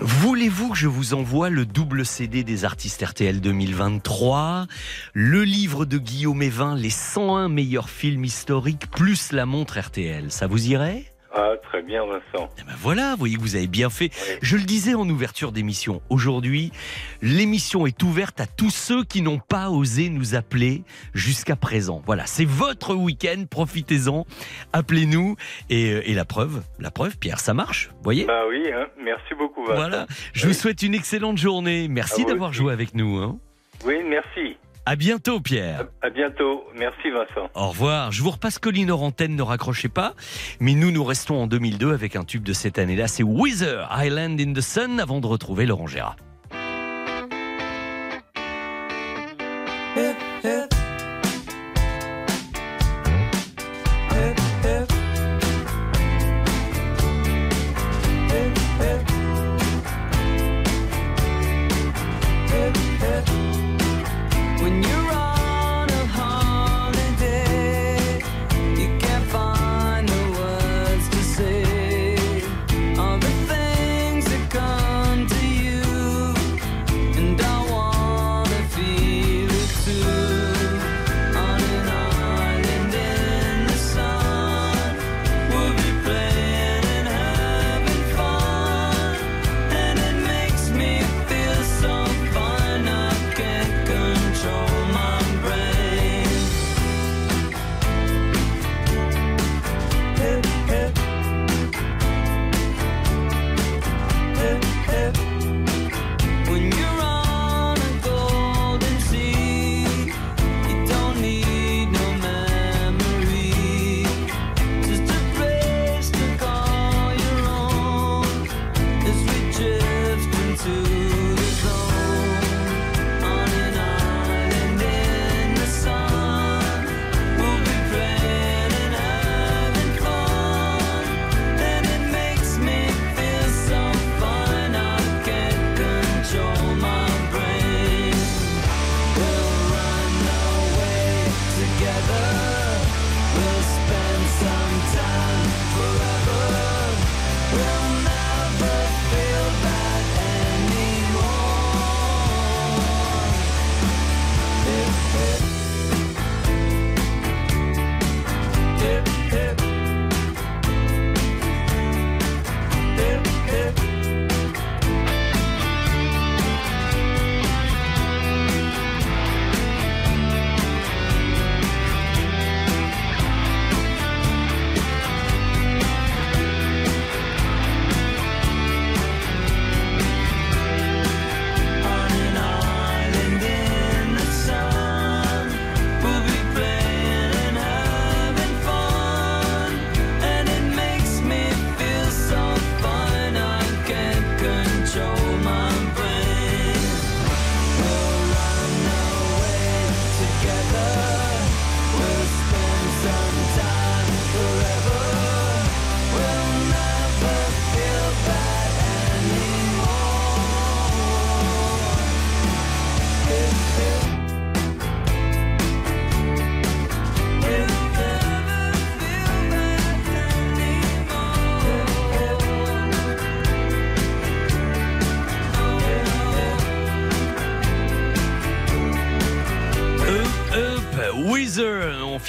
Voulez-vous que je vous envoie le double CD des artistes RTL 2023, le livre de Guillaume Evin, les 101 meilleurs films historiques, plus la montre RTL Ça vous irait? Ah, Très bien, Vincent. Ben voilà, vous voyez que vous avez bien fait. Je le disais en ouverture d'émission, aujourd'hui, l'émission est ouverte à tous ceux qui n'ont pas osé nous appeler jusqu'à présent. Voilà, c'est votre week-end, profitez-en, appelez-nous. Et, euh, et la preuve, la preuve, Pierre, ça marche, vous voyez? Bah oui, hein. merci beaucoup, Vincent. Voilà, je vous souhaite une excellente journée. Merci d'avoir joué avec nous. hein. Oui, merci. À bientôt, Pierre. À bientôt. Merci, Vincent. Au revoir. Je vous repasse Colline hors antenne, ne raccrochez pas. Mais nous, nous restons en 2002 avec un tube de cette année-là. C'est Weezer, Island in the Sun, avant de retrouver Laurent Gérard.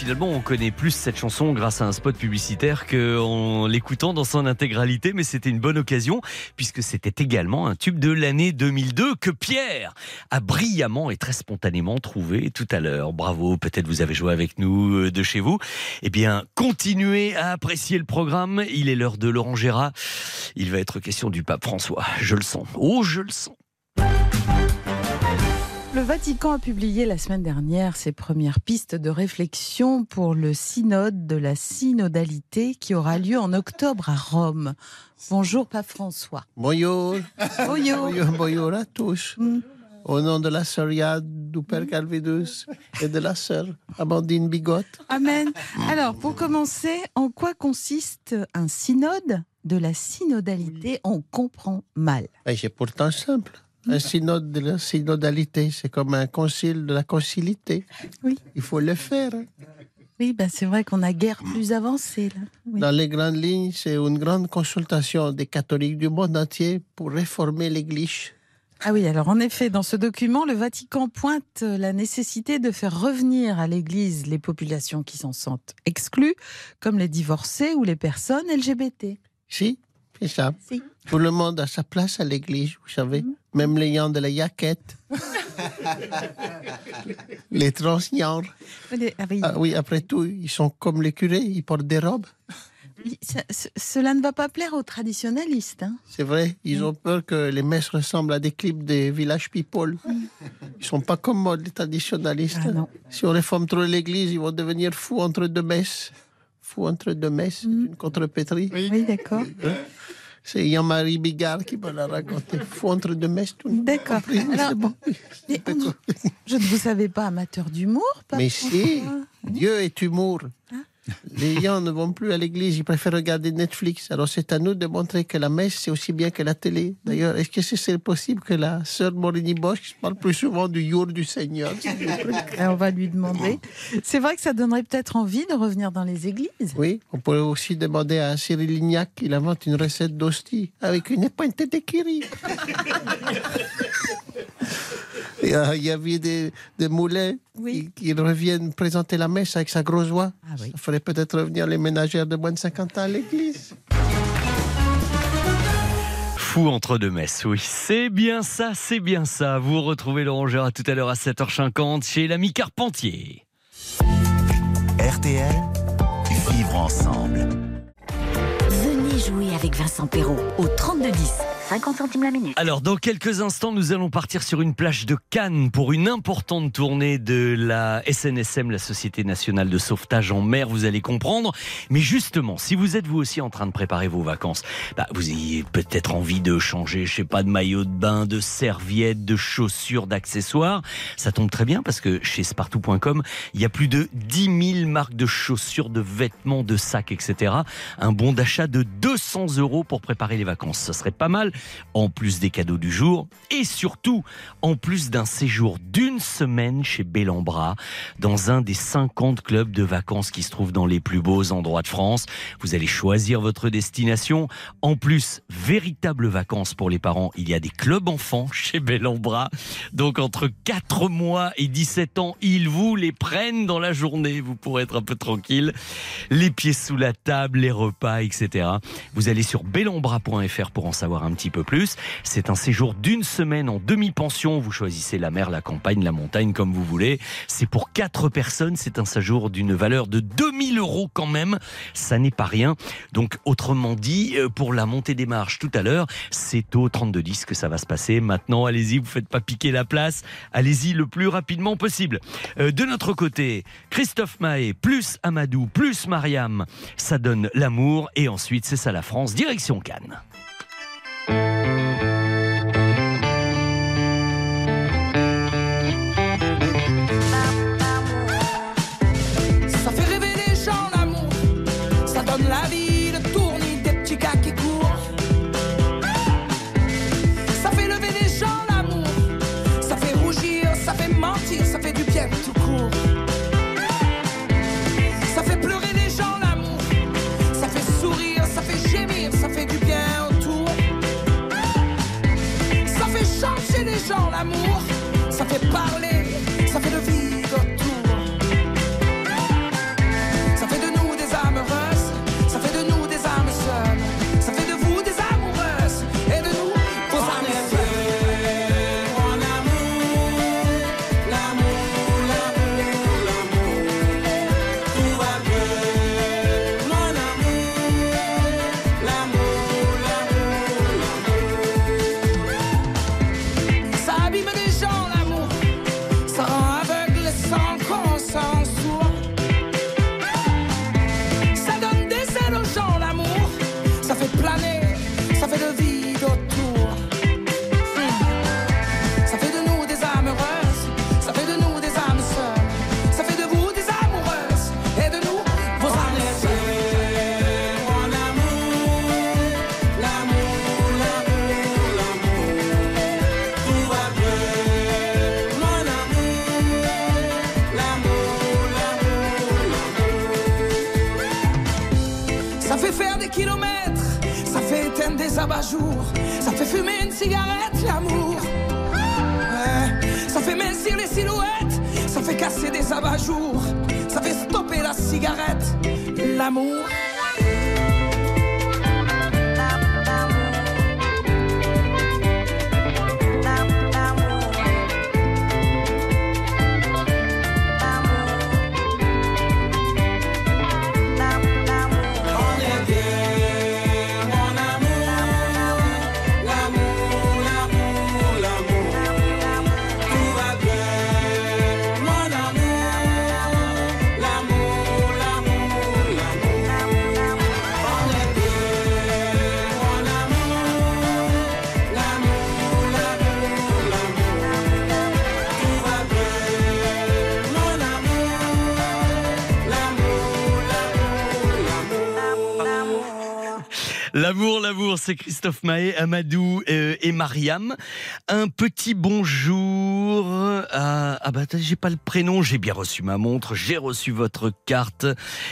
Finalement, on connaît plus cette chanson grâce à un spot publicitaire qu'en l'écoutant dans son intégralité, mais c'était une bonne occasion puisque c'était également un tube de l'année 2002 que Pierre a brillamment et très spontanément trouvé tout à l'heure. Bravo, peut-être vous avez joué avec nous euh, de chez vous. Eh bien, continuez à apprécier le programme. Il est l'heure de Laurent Gérard. Il va être question du pape François. Je le sens. Oh, je le sens. Le Vatican a publié la semaine dernière ses premières pistes de réflexion pour le synode de la synodalité qui aura lieu en octobre à Rome. Bonjour, Pape François. Bonjour. Bonjour. Bonjour, à tous. Au nom de la sœuriade du Père Calvidus et de la sœur Amandine Bigotte. Amen. Alors, pour commencer, en quoi consiste un synode de la synodalité? On comprend mal. Et c'est pourtant simple. Un synode de la synodalité, c'est comme un concile de la concilité. Oui. Il faut le faire. hein. Oui, ben c'est vrai qu'on a guère plus avancé là. Oui. Dans les grandes lignes, c'est une grande consultation des catholiques du monde entier pour réformer l'Église. Ah oui, alors en effet, dans ce document, le Vatican pointe la nécessité de faire revenir à l'Église les populations qui s'en sentent exclues, comme les divorcés ou les personnes LGBT. Si, c'est ça. Tout le monde a sa place à l'église, vous savez. Même les gens de la yaquette. [LAUGHS] les transgenres. Ah oui. Ah oui, après tout, ils sont comme les curés, ils portent des robes. Ça- cela ne va pas plaire aux traditionnalistes. hein. C'est vrai, ils ont peur que les messes ressemblent à des clips des Village People. Ils sont pas commodes, les traditionnalistes. Si on réforme trop l'église, ils vont devenir fous entre deux messes. Fous entre deux messes, c'est une contrepétrie. Oui, d'accord. C'est Jean-Marie Bigard qui me l'a entre deux messes, tout D'accord. Alors, mais on- je ne vous savais pas amateur d'humour, Mais si. Dieu est humour. Les gens ne vont plus à l'église, ils préfèrent regarder Netflix. Alors c'est à nous de montrer que la messe, c'est aussi bien que la télé. D'ailleurs, est-ce que c'est- possible que la sœur Morini Bosch parle plus souvent du jour du Seigneur Et [LAUGHS] on va lui demander. C'est vrai que ça donnerait peut-être envie de revenir dans les églises. Oui, on pourrait aussi demander à Cyril Lignac qu'il invente une recette d'hostie avec une pointe de kiri. [LAUGHS] [LAUGHS] Il y avait des, des moulins qui, qui reviennent présenter la messe avec sa grosse voix. Ça ferait peut-être revenir les ménagères de moins de 50 ans à l'église. Fou entre deux messes, oui. C'est bien ça, c'est bien ça. Vous retrouvez Laurent Gérard tout à l'heure à 7h50 chez l'ami Carpentier. RTL, vivre ensemble. Venez jouer avec Vincent Perrault au 3210. 50 centimes la minute. Alors, dans quelques instants, nous allons partir sur une plage de Cannes pour une importante tournée de la SNSM, la Société Nationale de Sauvetage en Mer, vous allez comprendre. Mais justement, si vous êtes vous aussi en train de préparer vos vacances, bah, vous ayez peut-être envie de changer, je sais pas, de maillot de bain, de serviettes, de chaussures, d'accessoires. Ça tombe très bien parce que chez spartou.com, il y a plus de 10 000 marques de chaussures, de vêtements, de sacs, etc. Un bon d'achat de 200 euros pour préparer les vacances. Ce serait pas mal, en plus des cadeaux du jour et surtout en plus d'un séjour d'une semaine chez Bellambra dans un des 50 clubs de vacances qui se trouvent dans les plus beaux endroits de France. Vous allez choisir votre destination. En plus, véritables vacances pour les parents. Il y a des clubs enfants [LAUGHS] chez Bellambra. Donc entre 4 mois et 17 ans, ils vous les prennent dans la journée. Vous pourrez être un peu tranquille. Les pieds sous la table, les repas, etc. Vous allez sur bellambra.fr pour en savoir un petit peu plus. C'est un séjour d'une semaine en demi-pension. Vous choisissez la mer, la campagne, la montagne, comme vous voulez. C'est pour quatre personnes. C'est un séjour d'une valeur de 2000 euros quand même. Ça n'est pas rien. Donc, autrement dit, euh, pour la montée des marches tout à l'heure, c'est au 3210 que ça va se passer. Maintenant, allez-y, vous faites pas piquer la place. Allez-y le plus rapidement possible. Euh, de notre côté, Christophe Mahé plus Amadou plus Mariam, ça donne l'amour. Et ensuite, c'est ça la France, direction Cannes. Cigarette, l'amour. Ça fait mincir les silhouettes, ça fait casser des abat-jours, ça fait stopper la cigarette, l'amour. L'amour, l'amour, c'est Christophe Mahé, Amadou euh, et Mariam. Un petit bonjour à... Ah bah j'ai pas le prénom, j'ai bien reçu ma montre, j'ai reçu votre carte.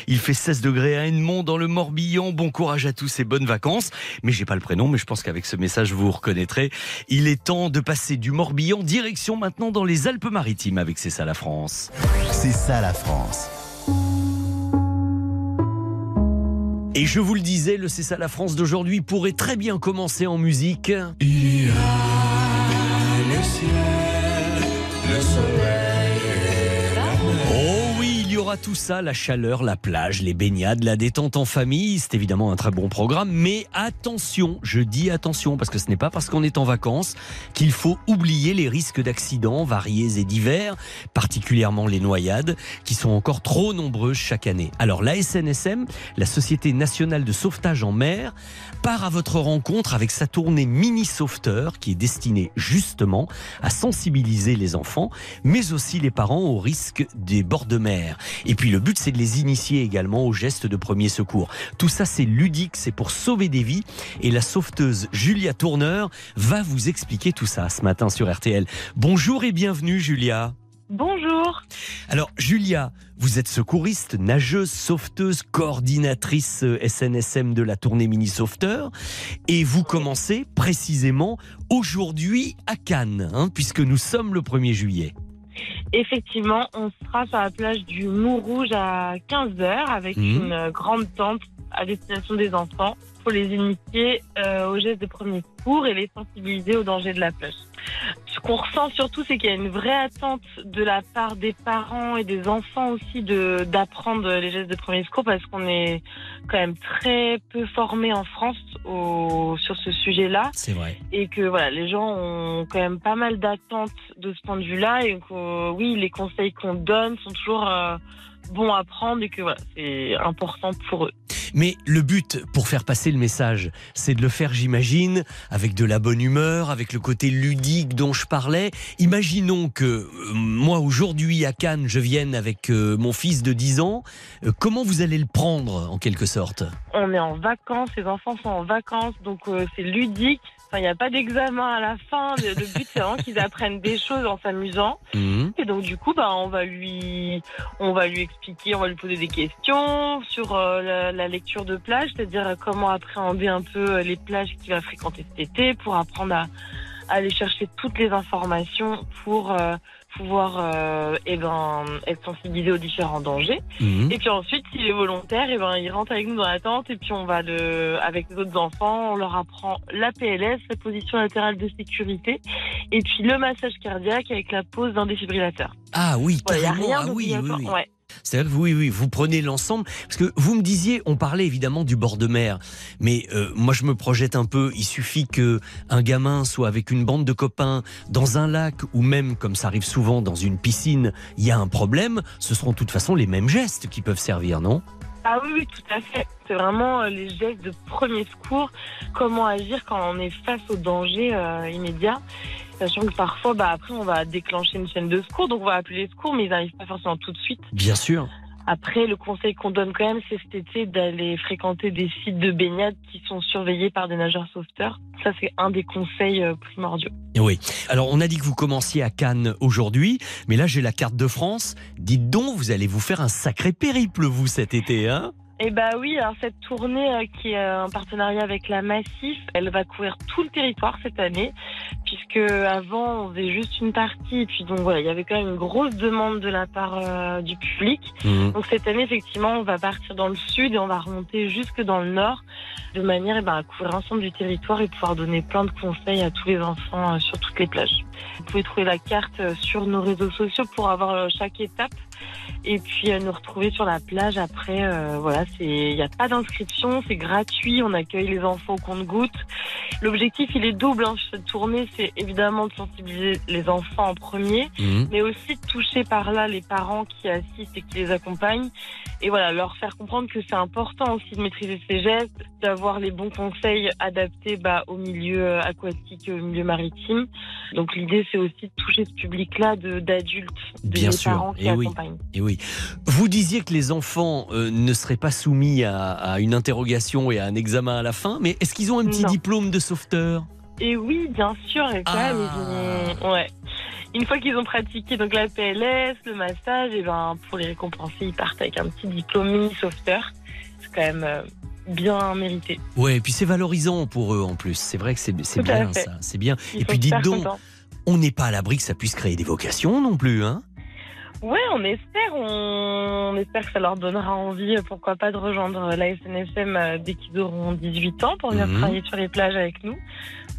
Il fait 16 degrés à Edmond dans le Morbihan. Bon courage à tous et bonnes vacances. Mais j'ai pas le prénom, mais je pense qu'avec ce message vous vous reconnaîtrez. Il est temps de passer du Morbihan direction maintenant dans les Alpes-Maritimes avec C'est ça la France. C'est ça la France. Et je vous le disais, le C'est la France d'aujourd'hui pourrait très bien commencer en musique. Il y a le ciel, le soleil tout ça, la chaleur, la plage, les baignades, la détente en famille. C'est évidemment un très bon programme, mais attention, je dis attention, parce que ce n'est pas parce qu'on est en vacances qu'il faut oublier les risques d'accidents variés et divers, particulièrement les noyades, qui sont encore trop nombreuses chaque année. Alors la SNSM, la Société nationale de sauvetage en mer, part à votre rencontre avec sa tournée Mini Sauveteur, qui est destinée justement à sensibiliser les enfants, mais aussi les parents au risque des bords de mer. Et puis le but, c'est de les initier également aux gestes de premier secours. Tout ça, c'est ludique, c'est pour sauver des vies. Et la sauveteuse Julia Tourneur va vous expliquer tout ça ce matin sur RTL. Bonjour et bienvenue, Julia. Bonjour. Alors, Julia, vous êtes secouriste, nageuse, sauveteuse, coordinatrice euh, SNSM de la tournée Mini Sauveteur. Et vous commencez précisément aujourd'hui à Cannes, hein, puisque nous sommes le 1er juillet. Effectivement, on sera sur la plage du Mont-Rouge à 15h avec Mhm. une euh, grande tente à destination des enfants pour les initier euh, aux gestes de premier secours et les sensibiliser aux dangers de la plage. Ce qu'on ressent surtout, c'est qu'il y a une vraie attente de la part des parents et des enfants aussi de d'apprendre les gestes de premier secours parce qu'on est quand même très peu formés en France au, sur ce sujet-là C'est vrai. et que voilà, les gens ont quand même pas mal d'attentes de ce point de vue-là et que oui, les conseils qu'on donne sont toujours euh, bons à prendre et que voilà, c'est important pour eux. Mais le but pour faire passer le message, c'est de le faire, j'imagine, avec de la bonne humeur, avec le côté ludique dont je parlais. Imaginons que euh, moi, aujourd'hui, à Cannes, je vienne avec euh, mon fils de 10 ans. Euh, comment vous allez le prendre, en quelque sorte? On est en vacances, les enfants sont en vacances, donc c'est ludique. Enfin, il n'y a pas d'examen à la fin. Le, le but, c'est vraiment qu'ils apprennent des choses en s'amusant. Mhm. Et donc, du coup, bah, on va lui, on va lui expliquer, on va lui poser des questions sur euh, la, la lecture de plage, c'est-à-dire comment appréhender un peu euh, les plages qu'il va fréquenter cet été pour apprendre à, à aller chercher toutes les informations pour euh, pouvoir euh, eh ben, être sensibilisé aux différents dangers. Mhm. Et puis ensuite, s'il est volontaire, eh ben, il rentre avec nous dans la tente et puis on va le, avec les autres enfants, on leur apprend la PLS, la position latérale de sécurité, et puis le massage cardiaque avec la pose d'un défibrillateur. Ah oui, il y a carrément. rien ah oui, oui, d'obligatoire. oui. Ouais. C'est-à-dire que oui, oui, vous prenez l'ensemble. Parce que vous me disiez, on parlait évidemment du bord de mer. Mais euh, moi, je me projette un peu. Il suffit que un gamin soit avec une bande de copains dans un lac ou même, comme ça arrive souvent, dans une piscine, il y a un problème. Ce seront de toute façon les mêmes gestes qui peuvent servir, non? Ah oui, oui, tout à fait. C'est vraiment euh, les gestes de premier secours, comment agir quand on est face au danger euh, immédiat. Sachant que parfois, bah, après, on va déclencher une chaîne de secours, donc on va appeler les secours, mais ils n'arrivent pas forcément tout de suite. Bien sûr. Après, le conseil qu'on donne quand même, c'est cet été d'aller fréquenter des sites de baignade qui sont surveillés par des nageurs sauveteurs. Ça, c'est un des conseils euh, primordiaux. Oui. Alors, on a dit que vous commenciez à Cannes aujourd'hui, mais là, j'ai la carte de France. Dites donc, vous allez vous faire un sacré périple, vous, cet été, hein? Eh bah oui, alors cette tournée euh, qui est euh, un partenariat avec la Massif, elle va couvrir tout le territoire cette année, puisque avant on faisait juste une partie, et puis donc voilà, il y avait quand même une grosse demande de la part euh, du public. Mhm. Donc cette année, effectivement, on va partir dans le sud et on va remonter jusque dans le nord, de manière eh ben, à couvrir l'ensemble du territoire et pouvoir donner plein de conseils à tous les enfants euh, sur toutes les plages. Vous pouvez trouver la carte sur nos réseaux sociaux pour avoir chaque étape et puis euh, nous retrouver sur la plage après. euh, voilà, c'est il n'y a pas d'inscription, c'est gratuit, on accueille les enfants au compte-gouttes. L'objectif, il est double. Hein, cette tournée, c'est évidemment de sensibiliser les enfants en premier, Mhm. mais aussi de toucher par là les parents qui assistent et qui les accompagnent. Et voilà, leur faire comprendre que c'est important aussi de maîtriser ces gestes, d'avoir les bons conseils adaptés bah, au milieu euh, aquatique et au milieu maritime. Donc l'idée, c'est aussi de toucher ce public-là d'adultes, de Bien les sûr, parents qui et oui. Monde. Et oui. Vous disiez que les enfants euh, ne seraient pas soumis à, à une interrogation et à un examen à la fin, mais est-ce qu'ils ont un petit Non. diplôme de sauveteur? Et oui, bien sûr, et quand même, ils ont- ouais. Une fois qu'ils ont pratiqué donc la PLS, le massage, et ben pour les récompenser, ils partent avec un petit diplôme mini sauveteur. C'est quand même euh, bien mérité. Ouais, et puis c'est valorisant pour eux en plus. C'est vrai que c'est bien ça, c'est bien. Ils et puis dites donc, on n'est pas à l'abri que ça puisse créer des vocations non plus, hein Ouais, on espère, on... on espère que ça leur donnera envie, euh, pourquoi pas, de rejoindre la SNSM euh, dès qu'ils auront 18 ans pour venir Mhm. travailler sur les plages avec nous.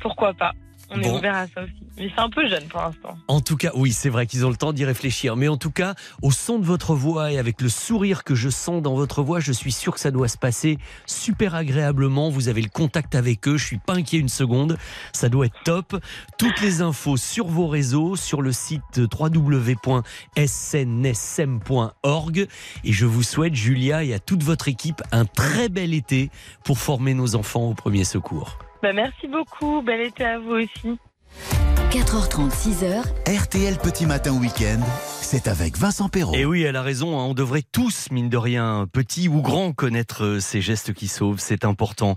Pourquoi pas On est ouvert à ça aussi. Mais c'est un peu jeune pour l'instant. En tout cas, oui, c'est vrai qu'ils ont le temps d'y réfléchir. Mais en tout cas, au son de votre voix et avec le sourire que je sens dans votre voix, je suis sûr que ça doit se passer super agréablement. Vous avez le contact avec eux. Je suis pas inquiet une seconde. Ça doit être top. Toutes les infos sur vos réseaux, sur le site www.snsm.org. Et je vous souhaite, Julia, et à toute votre équipe, un très bel été pour former nos enfants au premier secours. Bah, merci beaucoup. Bel été à vous aussi. 4h30, 6h, RTL Petit Matin Week-end, c'est avec Vincent Perrault. Et oui, elle a raison, hein, on devrait tous, mine de rien, petits ou grands, connaître euh, ces gestes qui sauvent, c'est important.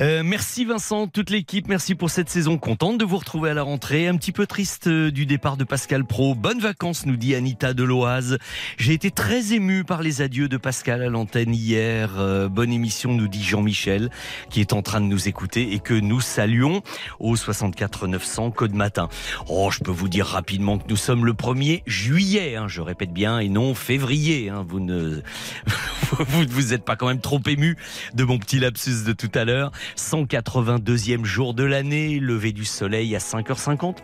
Euh, merci Vincent, toute l'équipe, merci pour cette saison, contente de vous retrouver à la rentrée, un petit peu triste euh, du départ de Pascal Pro, bonnes vacances nous dit Anita de l'Oise. J'ai été très ému par les adieux de Pascal à l'antenne hier, Euh, bonne émission nous dit Jean-Michel, qui est en train de nous écouter et que nous saluons au 64 900 code matin. Oh, je peux vous dire rapidement que nous sommes le 1er juillet, hein, je répète bien, et non février. hein. vous ne [LAUGHS] vous, êtes pas quand même trop ému de mon petit lapsus de tout à l'heure. 182e jour de l'année, lever du soleil à 5h50.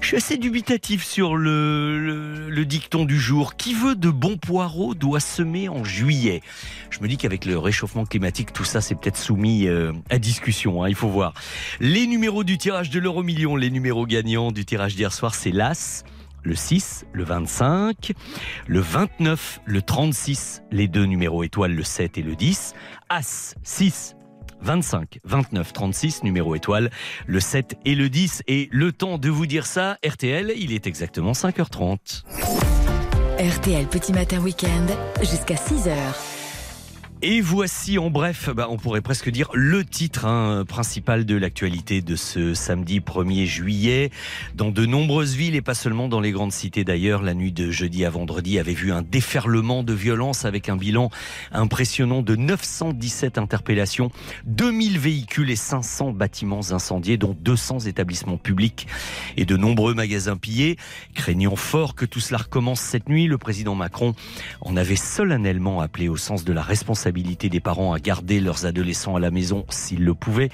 Je suis assez dubitatif sur le dicton du jour. Qui veut de bons poireaux doit semer en juillet. Je me dis qu'avec le réchauffement climatique, tout ça c'est peut-être soumis euh, à discussion. hein, il faut voir. Les numéros du tirage de l'euro million, les numéros gagnants du tirage d'hier soir, c'est l'As. Le 6, le 25, le 29, le 36, les deux numéros étoiles, le 7 et le 10. As, 6, 25, 29, 36, numéro étoile, le 7 et le 10. Et le temps de vous dire ça, RTL, il est exactement 5h30. RTL Petit Matin Week-end, jusqu'à 6h. Et voici en bref, bah, on pourrait presque dire le titre hein, principal de l'actualité de ce samedi 1er juillet. Dans de nombreuses villes et pas seulement dans les grandes cités d'ailleurs, la nuit de jeudi à vendredi avait vu un déferlement de violence avec un bilan impressionnant de 917 interpellations, 2000 véhicules et 500 bâtiments incendiés, dont 200 établissements publics et de nombreux magasins pillés. Craignant fort que tout cela recommence cette nuit, le président Macron en avait solennellement appelé au sens de la responsabilité des parents à garder leurs adolescents à la maison s'ils le pouvaient.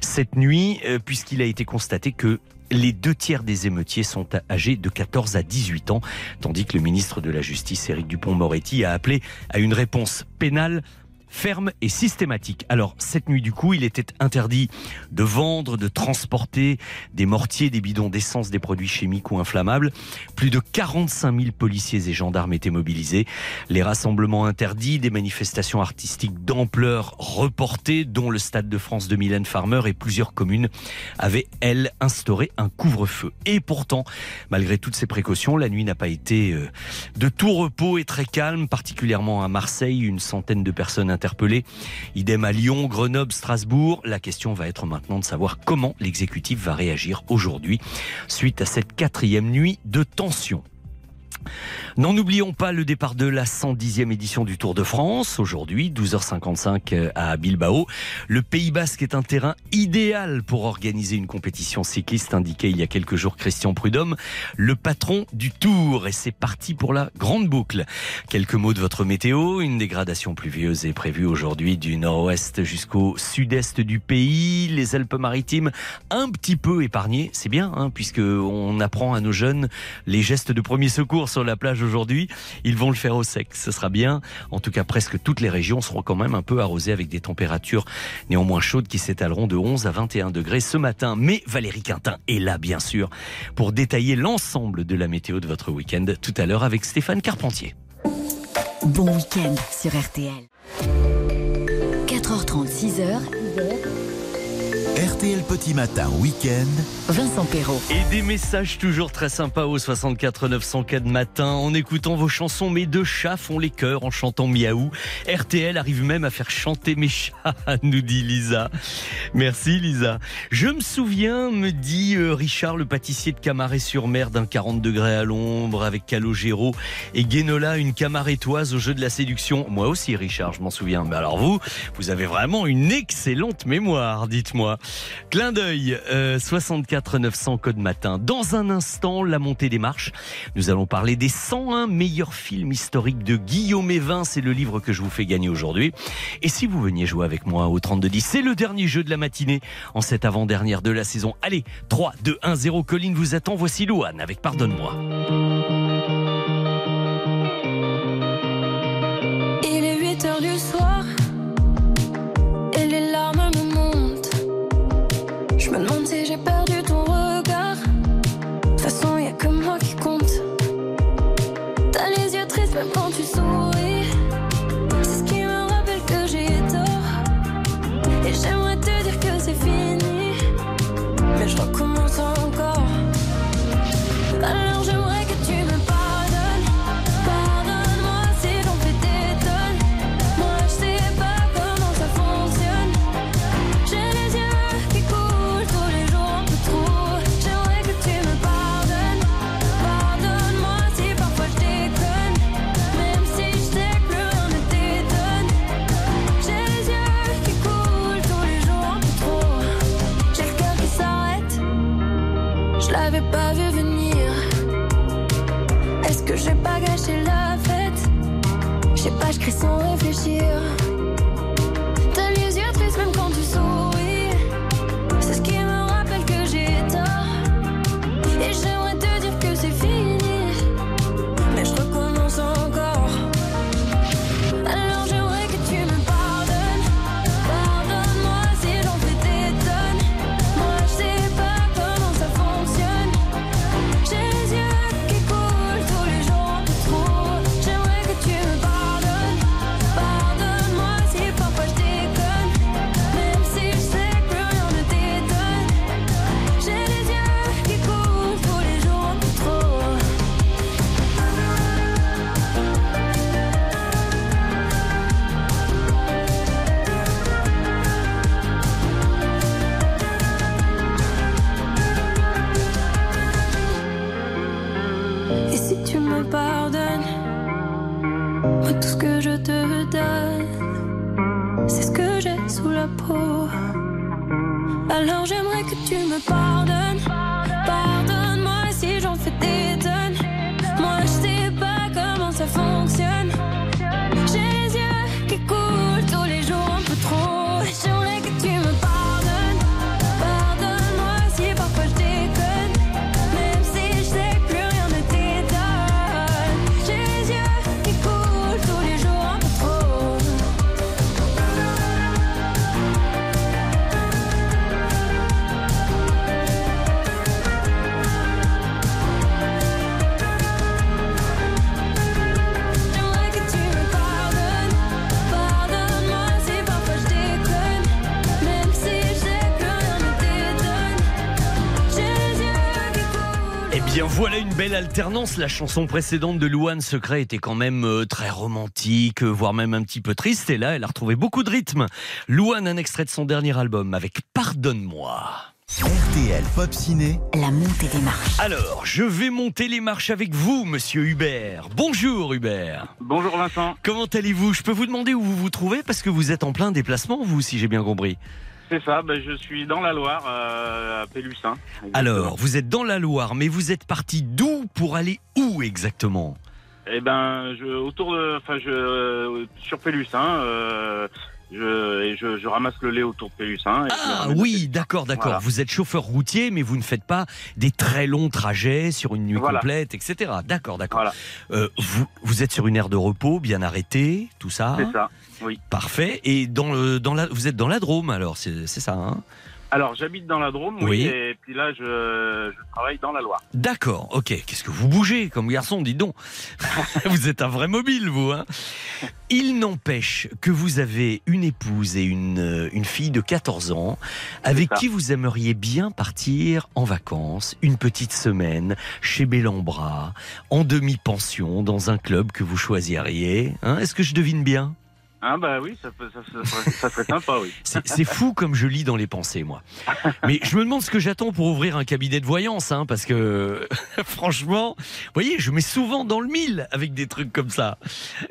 Cette nuit, euh, puisqu'il a été constaté que les deux tiers des émeutiers sont âgés de 14 à 18 ans, tandis que le ministre de la Justice, Éric Dupont-Moretti, a appelé à une réponse pénale ferme et systématique. Alors, cette nuit, du coup, il était interdit de vendre, de transporter des mortiers, des bidons d'essence, des produits chimiques ou inflammables. Plus de 45 000 policiers et gendarmes étaient mobilisés. Les rassemblements interdits, des manifestations artistiques d'ampleur reportées, dont le Stade de France de Mylène Farmer et plusieurs communes avaient, elles, instauré un couvre-feu. Et pourtant, malgré toutes ces précautions, la nuit n'a pas été euh, de tout repos et très calme, particulièrement à Marseille, une centaine de personnes interpellées. Idem à Lyon, Grenoble, Strasbourg. La question va être maintenant de savoir comment l'exécutif va réagir aujourd'hui suite à cette quatrième nuit de tension. N'en oublions pas le départ de la 110e édition du Tour de France, aujourd'hui 12h55 à Bilbao. Le Pays Basque est un terrain idéal pour organiser une compétition cycliste, indiqué il y a quelques jours Christian Prudhomme, le patron du Tour. Et c'est parti pour la grande boucle. Quelques mots de votre météo. Une dégradation pluvieuse est prévue aujourd'hui du nord-ouest jusqu'au sud-est du pays. Les Alpes-Maritimes un petit peu épargnées. C'est bien, hein, puisque on apprend à nos jeunes les gestes de premier secours sur la plage aujourd'hui. Ils vont le faire au sec. Ce sera bien. En tout cas, presque toutes les régions seront quand même un peu arrosées avec des températures néanmoins chaudes qui s'étaleront de 11 à 21 degrés ce matin. Mais Valérie Quintin est là, bien sûr, pour détailler l'ensemble de la météo de votre week-end tout à l'heure avec Stéphane Carpentier. Bon week-end sur RTL. 4h30, 6h. RTL Petit Matin Week-end. Vincent Perrault. Et des messages toujours très sympas au 64 900 de matin en écoutant vos chansons. Mes deux chats font les cœurs en chantant miaou. RTL arrive même à faire chanter mes chats, [LAUGHS] nous dit Lisa. Merci Lisa. Je me souviens, me dit euh, Richard, le pâtissier de Camaret-sur-Mer d'un 40 degrés à l'ombre avec Calogero et Guénola, une camarétoise au jeu de la séduction. Moi aussi Richard, je m'en souviens. Mais alors vous, vous avez vraiment une excellente mémoire, dites-moi. Clin d'œil, euh, 64 900 code matin. Dans un instant, la montée des marches. Nous allons parler des 101 meilleurs films historiques de Guillaume Evin. C'est le livre que je vous fais gagner aujourd'hui. Et si vous veniez jouer avec moi au 3210, c'est le dernier jeu de la matinée en cette avant-dernière de la saison. Allez, 3, 2, 1, 0. Colline vous attend. Voici Louane avec Pardonne-moi. Bien voilà une belle alternance. La chanson précédente de Louane Secret était quand même euh, très romantique, euh, voire même un petit peu triste. Et là, elle a retrouvé beaucoup de rythme. Louane, un extrait de son dernier album avec Pardonne-moi. RTL Pop Ciné. La montée des marches. Alors, je vais monter les marches avec vous, monsieur Hubert. Bonjour Hubert. Bonjour Vincent. Comment allez-vous? Je peux vous demander où vous vous trouvez parce que vous êtes en plein déplacement, vous, si j'ai bien compris. C'est ça, ben, je suis dans la Loire, euh, à Pélussin. Alors, vous êtes dans la Loire, mais vous êtes parti d'où pour aller où exactement? Eh ben, je, autour de, enfin, je, euh, sur Pélussin, euh, je, et je, je ramasse le lait autour de Pélussin. et le Ah oui, d'accord, d'accord. Voilà. Vous êtes chauffeur routier, mais vous ne faites pas des très longs trajets sur une nuit Voilà. complète, etc. D'accord, d'accord. Euh, vous, vous êtes sur une aire de repos, bien arrêtée, tout ça C'est ça, oui. Parfait. Et dans le, dans la, vous êtes dans la Drôme, alors, c'est ça, hein Alors, j'habite dans la Drôme, oui, Oui. et puis là, je, je travaille dans la Loire. D'accord, ok. Qu'est-ce que vous bougez comme garçon, dites donc. [LAUGHS] vous êtes un vrai mobile, vous. Hein Il n'empêche que vous avez une épouse et une, euh, une fille de 14 ans avec qui vous aimeriez bien partir en vacances, une petite semaine, chez Bellambra, en demi-pension, dans un club que vous choisiriez. Hein Est-ce que je devine bien? Ah bah oui, ça, peut, ça, ça, ça serait sympa, oui. [LAUGHS] C'est fou comme je lis dans les pensées, moi. Mais je me demande ce que j'attends pour ouvrir un cabinet de voyance, hein, parce que [LAUGHS] franchement, vous voyez, je mets souvent dans le mille avec des trucs comme ça.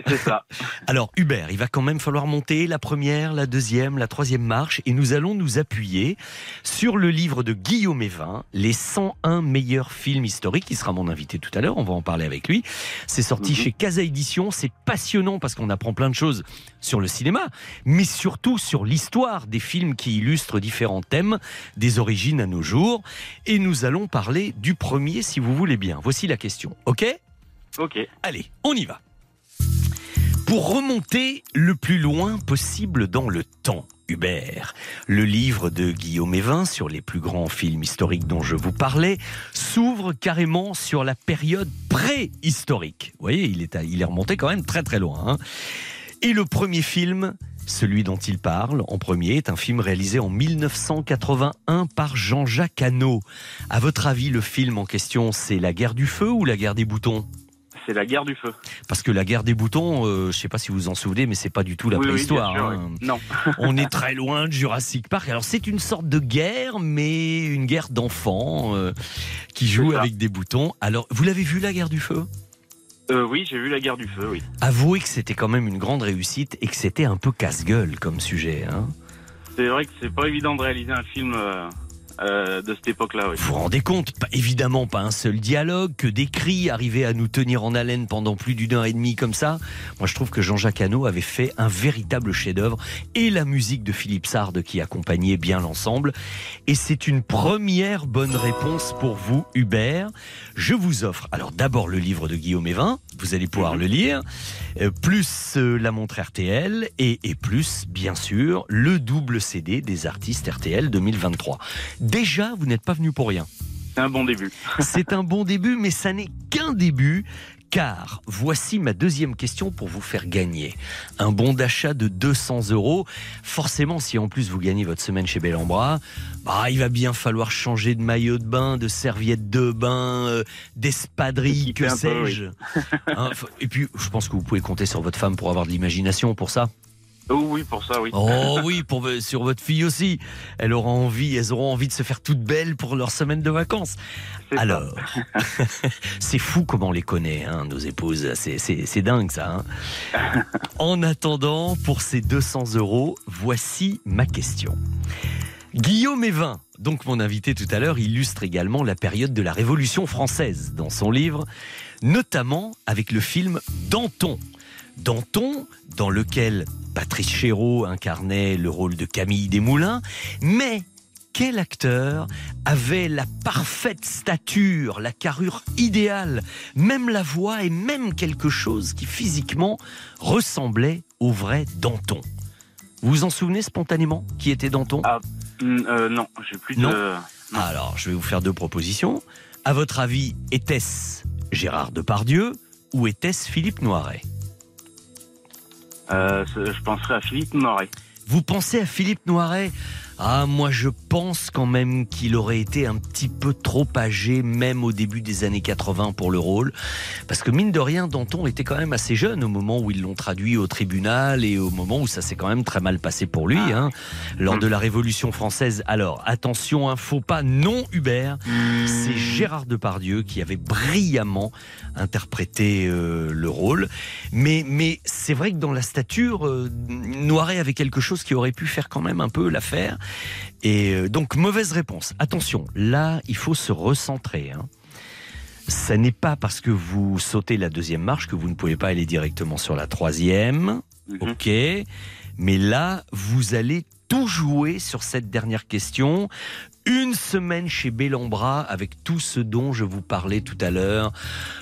C'est ça. [LAUGHS] Alors, Hubert, il va quand même falloir monter la première, la deuxième, la troisième marche, et nous allons nous appuyer sur le livre de Guillaume Evin, Les 101 meilleurs films historiques, qui sera mon invité tout à l'heure, on va en parler avec lui. C'est sorti chez Casa Édition, c'est passionnant parce qu'on apprend plein de choses sur le cinéma, mais surtout sur l'histoire des films qui illustrent différents thèmes, des origines à nos jours. Et nous allons parler du premier, si vous voulez bien. Voici la question, ok? Ok. Allez, on y va. Pour remonter le plus loin possible dans le temps, Hubert, le livre de Guillaume Evin sur les plus grands films historiques dont je vous parlais s'ouvre carrément sur la période préhistorique. Vous voyez, il est, à- il est remonté quand même très très loin. hein. Et le premier film, celui dont il parle en premier, est un film réalisé en 1981 par Jean-Jacques Hano. À votre avis, le film en question, c'est La guerre du feu ou La guerre des boutons? C'est la guerre du feu. parce que la guerre des boutons, euh, je sais pas si vous vous en souvenez, mais c'est pas du tout la Oui, préhistoire. sûr, hein. oui. Non. [LAUGHS] On est très loin de Jurassic Park. Alors c'est une sorte de guerre, mais une guerre d'enfants euh, qui joue ça. avec des boutons. Alors vous l'avez vu la guerre du feu? Euh, oui, j'ai vu la guerre du feu, oui. Avouez que c'était quand même une grande réussite et que c'était un peu casse-gueule comme sujet. Hein. C'est vrai que c'est pas évident de réaliser un film euh, euh, de cette époque-là. Vous vous rendez compte Évidemment, pas un seul dialogue, que des cris arrivaient à nous tenir en haleine pendant plus d'une heure et demie comme ça. Moi, je trouve que Jean-Jacques Hano avait fait un véritable chef-d'œuvre et la musique de Philippe Sard qui accompagnait bien l'ensemble. Et c'est une première bonne réponse pour vous, Hubert. Je vous offre alors d'abord le livre de Guillaume Evin, vous allez pouvoir le lire, euh, plus euh, la montre RTL et plus, bien sûr, le double CD des artistes RTL 2023. Déjà, vous n'êtes pas venu pour rien. C'est un bon début. [LAUGHS] C'est un bon début, mais ça n'est qu'un début. Car voici ma deuxième question pour vous faire gagner. Un bon d'achat de 200 euros. Forcément, si en plus vous gagnez votre semaine chez Bellambra, bah, il va bien falloir changer de maillot de bain, de serviette de bain, euh, d'espadrille, que sais-je. oui. Hein, Et puis, je pense que vous pouvez compter sur votre femme pour avoir de l'imagination pour ça. Oh oui, pour ça, oui. Oh [LAUGHS] oui, pour, sur votre fille aussi. Elle aura envie, elles auront envie de se faire toutes belles pour leur semaine de vacances. Alors, [LAUGHS] c'est fou comment on les connaît, hein, nos épouses. C'est, dingue ça. hein. [LAUGHS] En attendant, pour ces 200 euros, voici ma question. Guillaume Evin, donc mon invité tout à l'heure, illustre également la période de la Révolution française dans son livre, notamment avec le film Danton. Danton, dans lequel Patrice Chéreau incarnait le rôle de Camille Desmoulins, mais quel acteur avait la parfaite stature, la carrure idéale, même la voix et même quelque chose qui physiquement ressemblait au vrai Danton? Vous vous en souvenez spontanément qui était Danton? Mm, euh, non, j'ai plus de. Non. Alors, je vais vous faire deux propositions. À votre avis, était-ce Gérard Depardieu ou était-ce Philippe Noiret? Je penserais à Philippe Noiret. Vous pensez à Philippe Noiret Ah, moi je pense quand même qu'il aurait été un petit peu trop âgé, même au début des années 80 pour le rôle. Parce que mine de rien, Danton était quand même assez jeune au moment où ils l'ont traduit au tribunal et au moment où ça s'est quand même très mal passé pour lui, hein, lors de la Révolution française. Alors, attention, un faux pas, non Hubert, c'est Gérard Depardieu qui avait brillamment interprété euh, le rôle. Mais, mais c'est vrai que dans la stature, euh, Noiret avait quelque chose qui aurait pu faire quand même un peu l'affaire. Et euh, donc, mauvaise réponse. Attention, là, il faut se recentrer. Hein. Ça n'est pas parce que vous sautez la deuxième marche que vous ne pouvez pas aller directement sur la troisième. Ok. Mais là, vous allez tout jouer sur cette dernière question. Une semaine chez Bellambra avec tout ce dont je vous parlais tout à l'heure.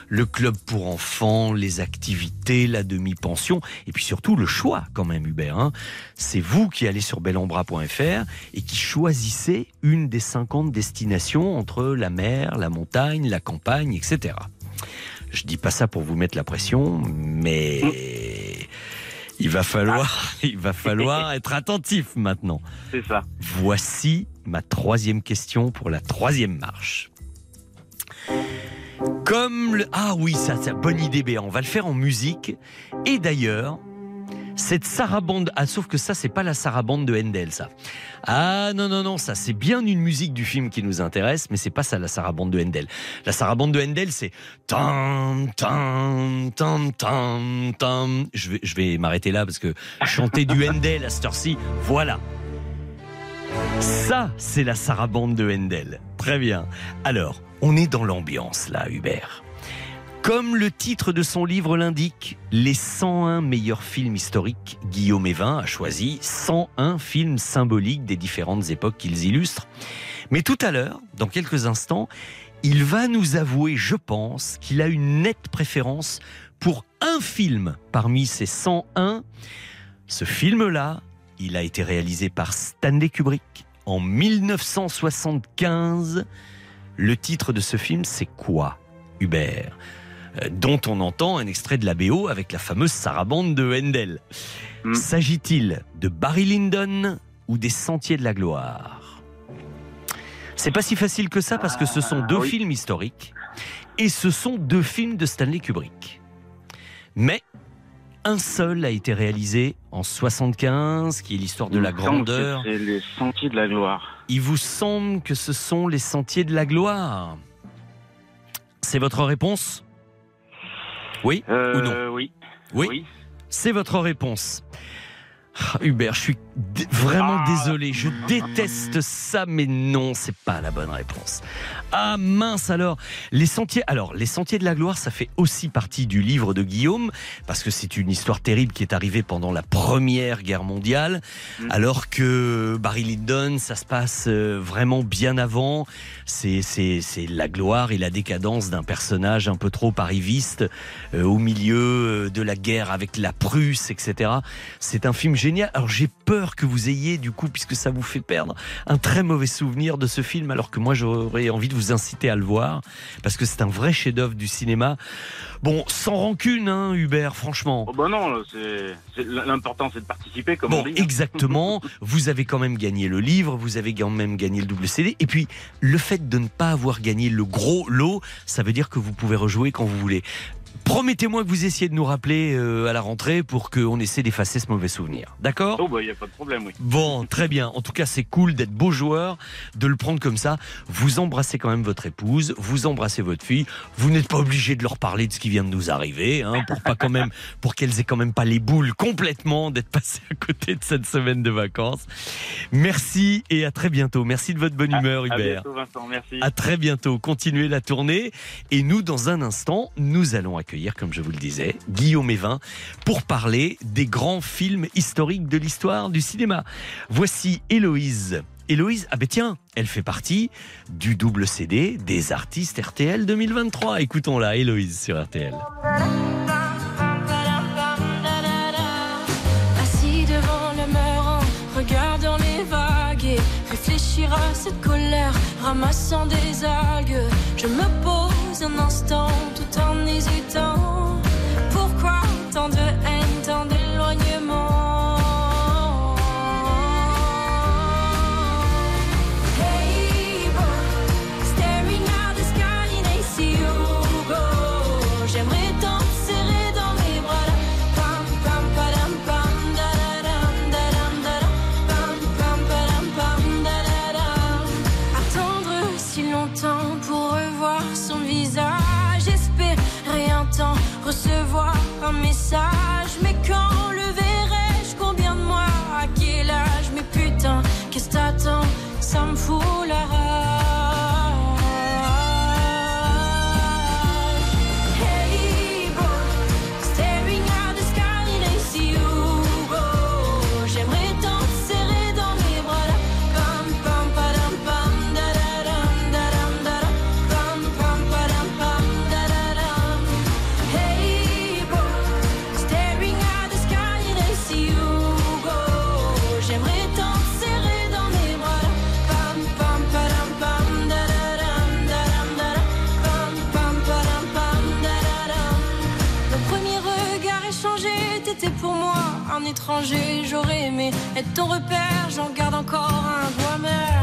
Le club pour enfants, les activités, la demi-pension et puis surtout le choix quand même Hubert. hein. C'est vous qui allez sur bellambra.fr et qui choisissez une des 50 destinations entre la mer, la montagne, la campagne, etc. Je dis pas ça pour vous mettre la pression, mais il va falloir, [LAUGHS] il va falloir être attentif maintenant. C'est ça. Voici ma troisième question pour la troisième marche. Comme le... Ah oui, ça, une bonne idée, Béa. On va le faire en musique. Et d'ailleurs, cette sarabande... Ah, sauf que ça, c'est pas la sarabande de Handel, ça. Ah non, non, non, ça, c'est bien une musique du film qui nous intéresse, mais c'est pas ça, la sarabande de Handel. La sarabande de Handel, c'est... Tam, tam, tam, tam, tam. Je vais, je vais m'arrêter là parce que chanter du Handel à cette heure-ci, voilà. Ça, c'est la sarabande de Handel. Très bien. Alors, on est dans l'ambiance là, Hubert. Comme le titre de son livre l'indique, les 101 meilleurs films historiques, Guillaume Evin a choisi 101 films symboliques des différentes époques qu'ils illustrent. Mais tout à l'heure, dans quelques instants, il va nous avouer, je pense, qu'il a une nette préférence pour un film parmi ces 101. Ce film-là, il a été réalisé par Stanley Kubrick en 1975. Le titre de ce film, c'est quoi, Hubert? Euh, Dont on entend un extrait de la BO avec la fameuse sarabande de Handel. S'agit-il de Barry Lyndon ou des Sentiers de la Gloire? C'est pas si facile que ça parce que ce sont deux films historiques et ce sont deux films de Stanley Kubrick. Mais un seul a été réalisé en 75, qui est l'histoire de Il la grandeur. C'est les sentiers de la gloire. Il vous semble que ce sont les sentiers de la gloire C'est votre réponse? Oui ou non? Euh, oui. Oui. C'est votre réponse. Ah, Hubert, je suis vraiment désolé. Je déteste ça, mais non, c'est pas la bonne réponse. Ah mince alors, les sentiers. Alors, les sentiers de la gloire, ça fait aussi partie du livre de Guillaume parce que c'est une histoire terrible qui est arrivée pendant la Première Guerre mondiale, alors que Barry Lyndon, ça se passe euh, vraiment bien avant. C'est c'est c'est la gloire et la décadence d'un personnage un peu trop arriviste euh, au milieu euh, de la guerre avec la Prusse, etc. C'est un film génial. Alors j'ai peur que vous ayez, du coup, puisque ça vous fait perdre, un très mauvais souvenir de ce film, alors que moi j'aurais envie de vous inciter à le voir, parce que c'est un vrai chef-d'œuvre du cinéma. Bon, sans rancune, hein, Hubert, franchement. Oh bah non, l'important c'est de participer, comme Bon, on dit. exactement. [LAUGHS] vous avez quand même gagné le livre, vous avez quand même gagné le double CD. Et puis, le fait de ne pas avoir gagné le gros lot, ça veut dire que vous pouvez rejouer quand vous voulez. Promettez-moi que vous essayez de nous rappeler euh, à la rentrée pour qu'on essaie d'effacer ce mauvais souvenir. D'accord? Oh bah y a pas de problème, oui. Bon, très bien. En tout cas, c'est cool d'être beau joueur, de le prendre comme ça. Vous embrassez quand même votre épouse, vous embrassez votre fille. Vous n'êtes pas obligé de leur parler de ce qui vient de nous arriver, hein, pour pas quand même, [LAUGHS] pour qu'elles aient quand même pas les boules complètement d'être passées à côté de cette semaine de vacances. Merci et à très bientôt. Merci de votre bonne humeur, À Hubert. bientôt, Vincent, merci. À très bientôt. Continuez la tournée. Et nous, dans un instant, nous allons accueillir, comme je vous le disais, Guillaume Evin pour parler des grands films historiques de l'histoire du cinéma. Voici Héloïse. Héloïse, ah ben tiens, elle fait partie du double CD des artistes RTL 2023. Écoutons-la, Héloïse sur RTL. Assis devant le en regardant les vagues et réfléchir à cette colère, ramassant des algues. Je me pose un instant tout en hésitant. Pourquoi tant de haine, Mais quand le verrai-je? Combien de mois? À quel âge? Mais putain, qu'est-ce que t'attends? Ça me fout arrangé. J'aurais aimé être ton repère, j'en garde encore un goût amer.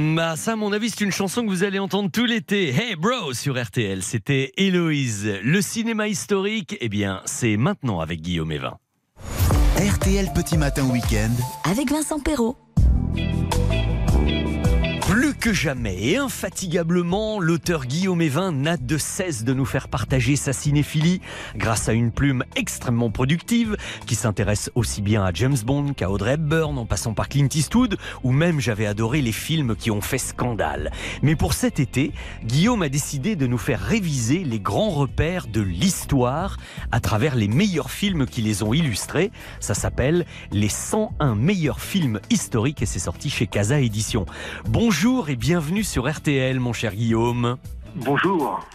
Badadam. Ah, ça, à mon avis, c'est une chanson que vous allez entendre tout l'été. Hey bro sur RTL, c'était Héloïse. Le cinéma historique, eh bien, c'est maintenant avec Guillaume Evin. RTL Petit Matin Week-end. Avec Vincent Perrault. Que jamais et infatigablement, l'auteur Guillaume Evin n'a de cesse de nous faire partager sa cinéphilie grâce à une plume extrêmement productive qui s'intéresse aussi bien à James Bond qu'à Audrey Hepburn en passant par Clint Eastwood ou même j'avais adoré les films qui ont fait scandale. Mais pour cet été, Guillaume a décidé de nous faire réviser les grands repères de l'histoire à travers les meilleurs films qui les ont illustrés. Ça s'appelle les 101 meilleurs films historiques et c'est sorti chez Casa Édition. Bonjour et bienvenue sur RTL, mon cher Guillaume. Bonjour.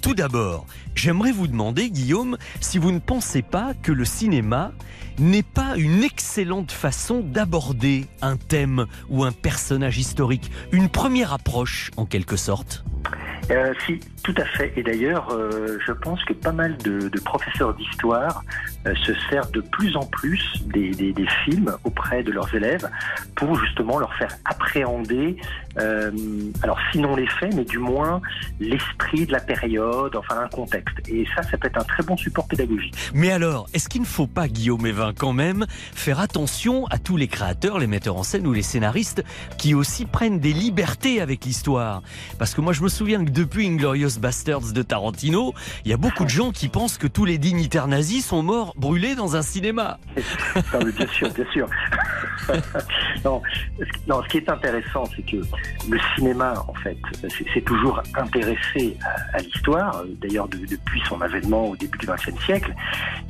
Tout d'abord, j'aimerais vous demander, Guillaume, si vous ne pensez pas que le cinéma n'est pas une excellente façon d'aborder un thème ou un personnage historique, une première approche en quelque sorte. Euh, si, tout à fait. Et d'ailleurs, euh, je pense que pas mal de, de professeurs d'histoire euh, se servent de plus en plus des, des- des films auprès de leurs élèves pour justement leur faire appréhender, alors sinon les faits, mais du moins l'esprit de la période, enfin un contexte. Et ça, ça peut être un très bon support pédagogique. Mais alors, est-ce qu'il ne faut pas, Guillaume Evin, quand même, faire attention à tous les créateurs, les metteurs en scène ou les scénaristes qui aussi prennent des libertés avec l'histoire Parce que moi, je me souviens que depuis Inglorious Bastards de Tarantino, il y a beaucoup de gens qui pensent que tous les dignitaires nazis sont morts brûlés dans un cinéma. Bien sûr, bien sûr. [LAUGHS] non, non, ce qui est intéressant, c'est que le cinéma, en fait, c'est toujours intéressé à, l'histoire, d'ailleurs de- depuis son avènement au début du XXe siècle.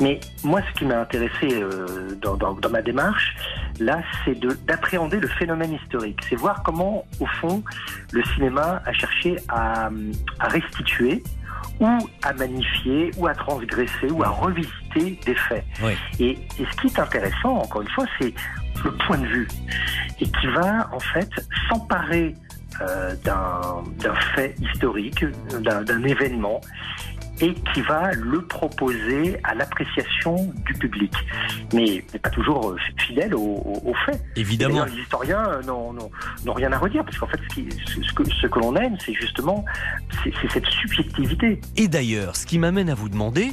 Mais moi, ce qui m'a intéressé euh, dans, ma démarche, là, c'est de- d'appréhender le phénomène historique. C'est voir comment, au fond, le cinéma a cherché à restituer ou à magnifier, ou à transgresser, ou à revisiter des faits. Et, et ce qui est intéressant, encore une fois, c'est le point de vue, et qui va en fait s'emparer euh, d'un fait historique, d'un événement, et qui va le proposer à l'appréciation du public. Mais, mais pas toujours euh, fidèle aux au, faits. Évidemment. Les historiens euh, n'ont rien à redire, parce qu'en fait, ce, qui- ce- ce que, ce que l'on aime, c'est justement c'est cette subjectivité. Et d'ailleurs, ce qui m'amène à vous demander,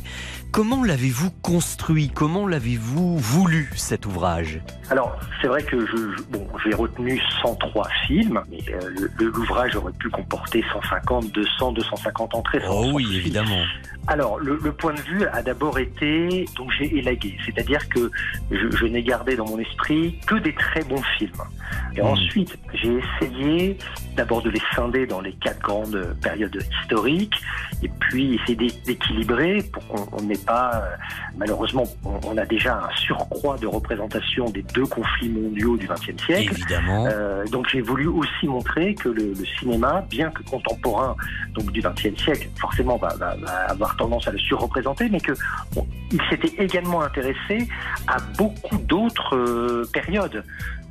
comment l'avez-vous construit? Comment l'avez-vous voulu, cet ouvrage? Alors, c'est vrai que je, je- bon, j'ai retenu 103 films, mais euh, l'ouvrage aurait pu comporter 150, 200, 250 entrées. Oh oui, évidemment. Alors, le, le point de vue a d'abord été, donc j'ai élagué, c'est-à-dire que je, je n'ai gardé dans mon esprit que des très bons films. Et Hmm. ensuite, j'ai essayé d'abord de les scinder dans les quatre grandes périodes historiques, et puis essayer d'é- d'équilibrer pour qu'on on n'ait pas, euh, malheureusement, on, on a déjà un surcroît de représentation des deux conflits mondiaux du XXe siècle. Évidemment. Euh, donc j'ai voulu aussi montrer que le, le cinéma, bien que contemporain donc du XXe siècle, forcément va, va- va avoir tendance à le surreprésenter, mais que bon, il s'était également intéressé à beaucoup d'autres euh, périodes.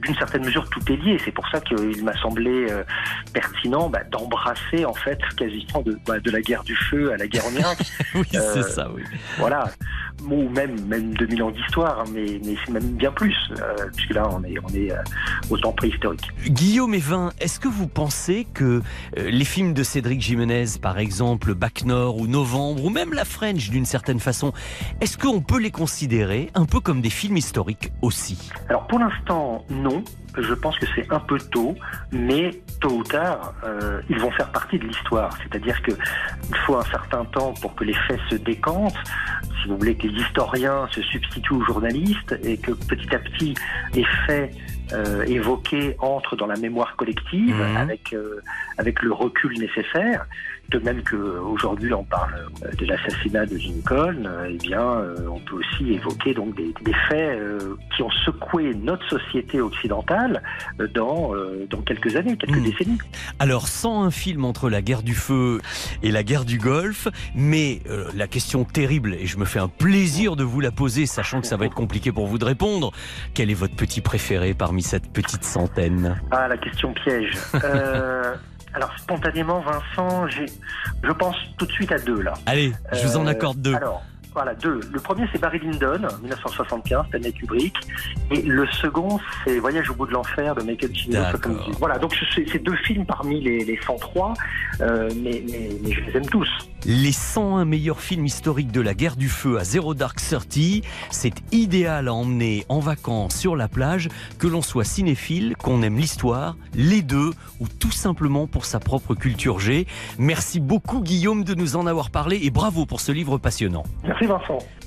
D'une certaine mesure, tout est lié. C'est pour ça qu'il m'a semblé euh, pertinent bah, d'embrasser en fait quasiment de, bah, de la guerre du feu à la guerre en Irak. [LAUGHS] oui, c'est Euh, ça, oui. Voilà, ou même même 2000 ans d'histoire, hein, mais, mais c'est même bien plus, euh, puisque là on est on est au temps préhistorique. Guillaume Evin, est-ce que vous pensez que les films de Cédric Jimenez, par exemple Bac Nord ou Novembre, ou même La French d'une certaine façon, est-ce qu'on peut les considérer un peu comme des films historiques aussi? Alors pour l'instant, non. Je pense que c'est un peu tôt, mais tôt ou tard, euh, ils vont faire partie de l'histoire. C'est-à-dire que il faut un certain temps pour que les faits se décantent. Si vous voulez que les historiens se substituent aux journalistes et que petit à petit les faits euh, évoqué entre dans la mémoire collective Mhm. avec, euh, avec le recul nécessaire. De même qu'aujourd'hui on parle euh, de l'assassinat de Lincoln, euh, eh bien euh, on peut aussi évoquer donc des, des faits qui ont secoué notre société occidentale dans, dans quelques années, quelques décennies. Alors, sans un film entre la guerre du feu et la guerre du Golfe, mais euh, la question terrible, et je me fais un plaisir de vous la poser, sachant que ça va être compliqué pour vous de répondre, quel est votre petit préféré parmi cette petite centaine? Ah, la question piège. Euh, [LAUGHS] alors, spontanément, Vincent, j'ai, je pense tout de suite à deux, là. Allez, je vous en Euh, accorde deux. Alors, voilà, deux. Le premier, c'est Barry Lyndon, 1975, Stanley Kubrick. Et le second, c'est Voyage au bout de l'enfer de Michael Cimino, 78. Voilà, donc c'est c'est deux films parmi les, les 103, euh, mais, mais, mais je les aime tous. Les 101 meilleurs films historiques de la guerre du feu à Zero Dark Thirty, c'est idéal à emmener en vacances sur la plage, que l'on soit cinéphile, qu'on aime l'histoire, les deux, ou tout simplement pour sa propre culture G. Merci beaucoup Guillaume de nous en avoir parlé et bravo pour ce livre passionnant. Merci Vincent.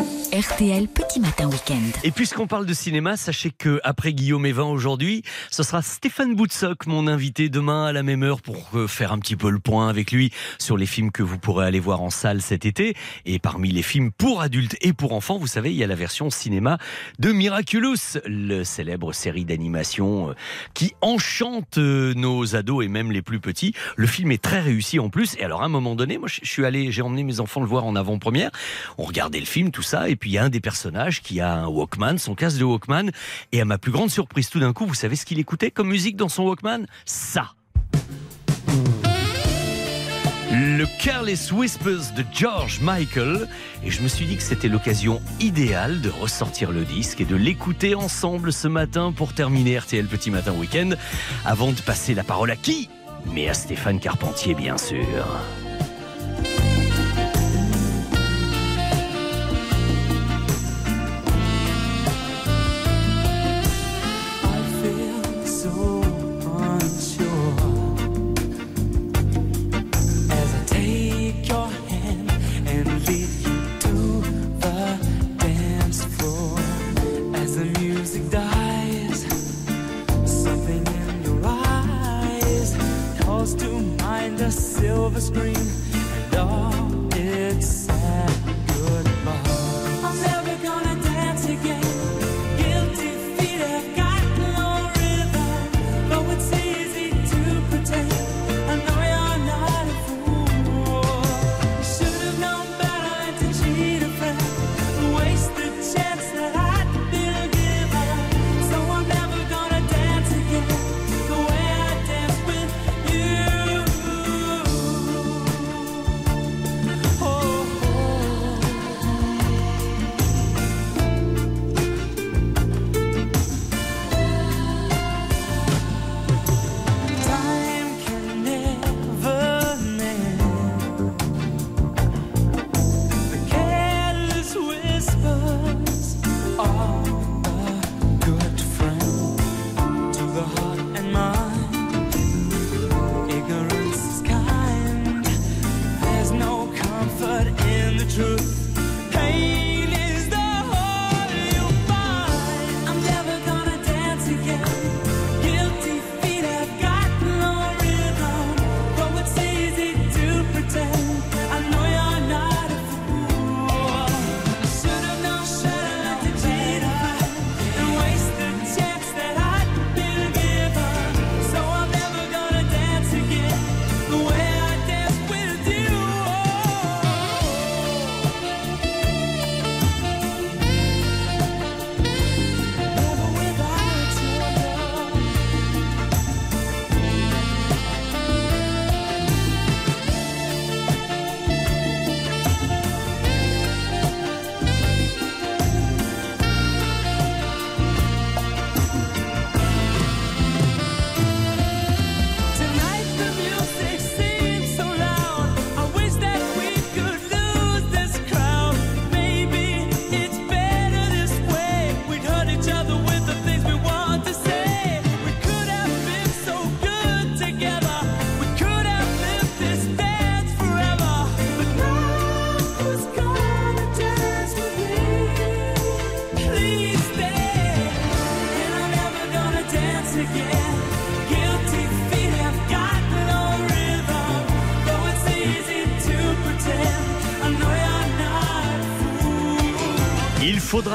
RTL Petit Matin Week-end. Et puisqu'on parle de cinéma, sachez que après Guillaume Evin aujourd'hui, ce sera Stéphane Boutsock, mon invité demain à la même heure pour euh, faire un petit peu le point avec lui sur les films que vous pourrez aller voir en salle cet été. Et parmi les films pour adultes et pour enfants, vous savez, il y a la version cinéma de Miraculous, le célèbre série d'animation euh, qui enchante euh, nos ados et même les plus petits. Le film est très réussi en plus. Et alors à un moment donné, moi je suis allé, j'ai emmené mes enfants le voir en avant-première. On regardait le film, tout et puis il y a un des personnages qui a un Walkman, son casque de Walkman, et à ma plus grande surprise, tout d'un coup, vous savez ce qu'il écoutait comme musique dans son Walkman? Ça le Careless Whispers de George Michael. Et je me suis dit que c'était l'occasion idéale de ressortir le disque et de l'écouter ensemble ce matin pour terminer RTL Petit Matin Week-end. Avant de passer la parole à qui? Mais à Stéphane Carpentier, bien sûr. Silver screen and all its sad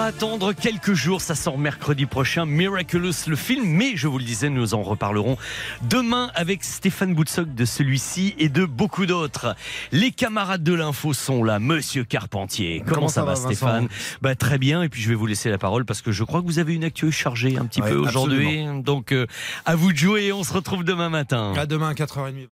Faudra attendre quelques jours, ça sort mercredi prochain, Miraculous le film, mais je vous le disais, nous en reparlerons demain avec Stéphane Boutsock de celui-ci et de beaucoup d'autres. Les camarades de l'info sont là, Monsieur Carpentier. Comment, Comment ça, ça va va, Stéphane? Bah, Très bien, et puis je vais vous laisser la parole parce que je crois que vous avez une actu chargée un petit Ouais, peu aujourd'hui. Donc euh, à vous de jouer et on se retrouve demain matin. À demain à 4h30.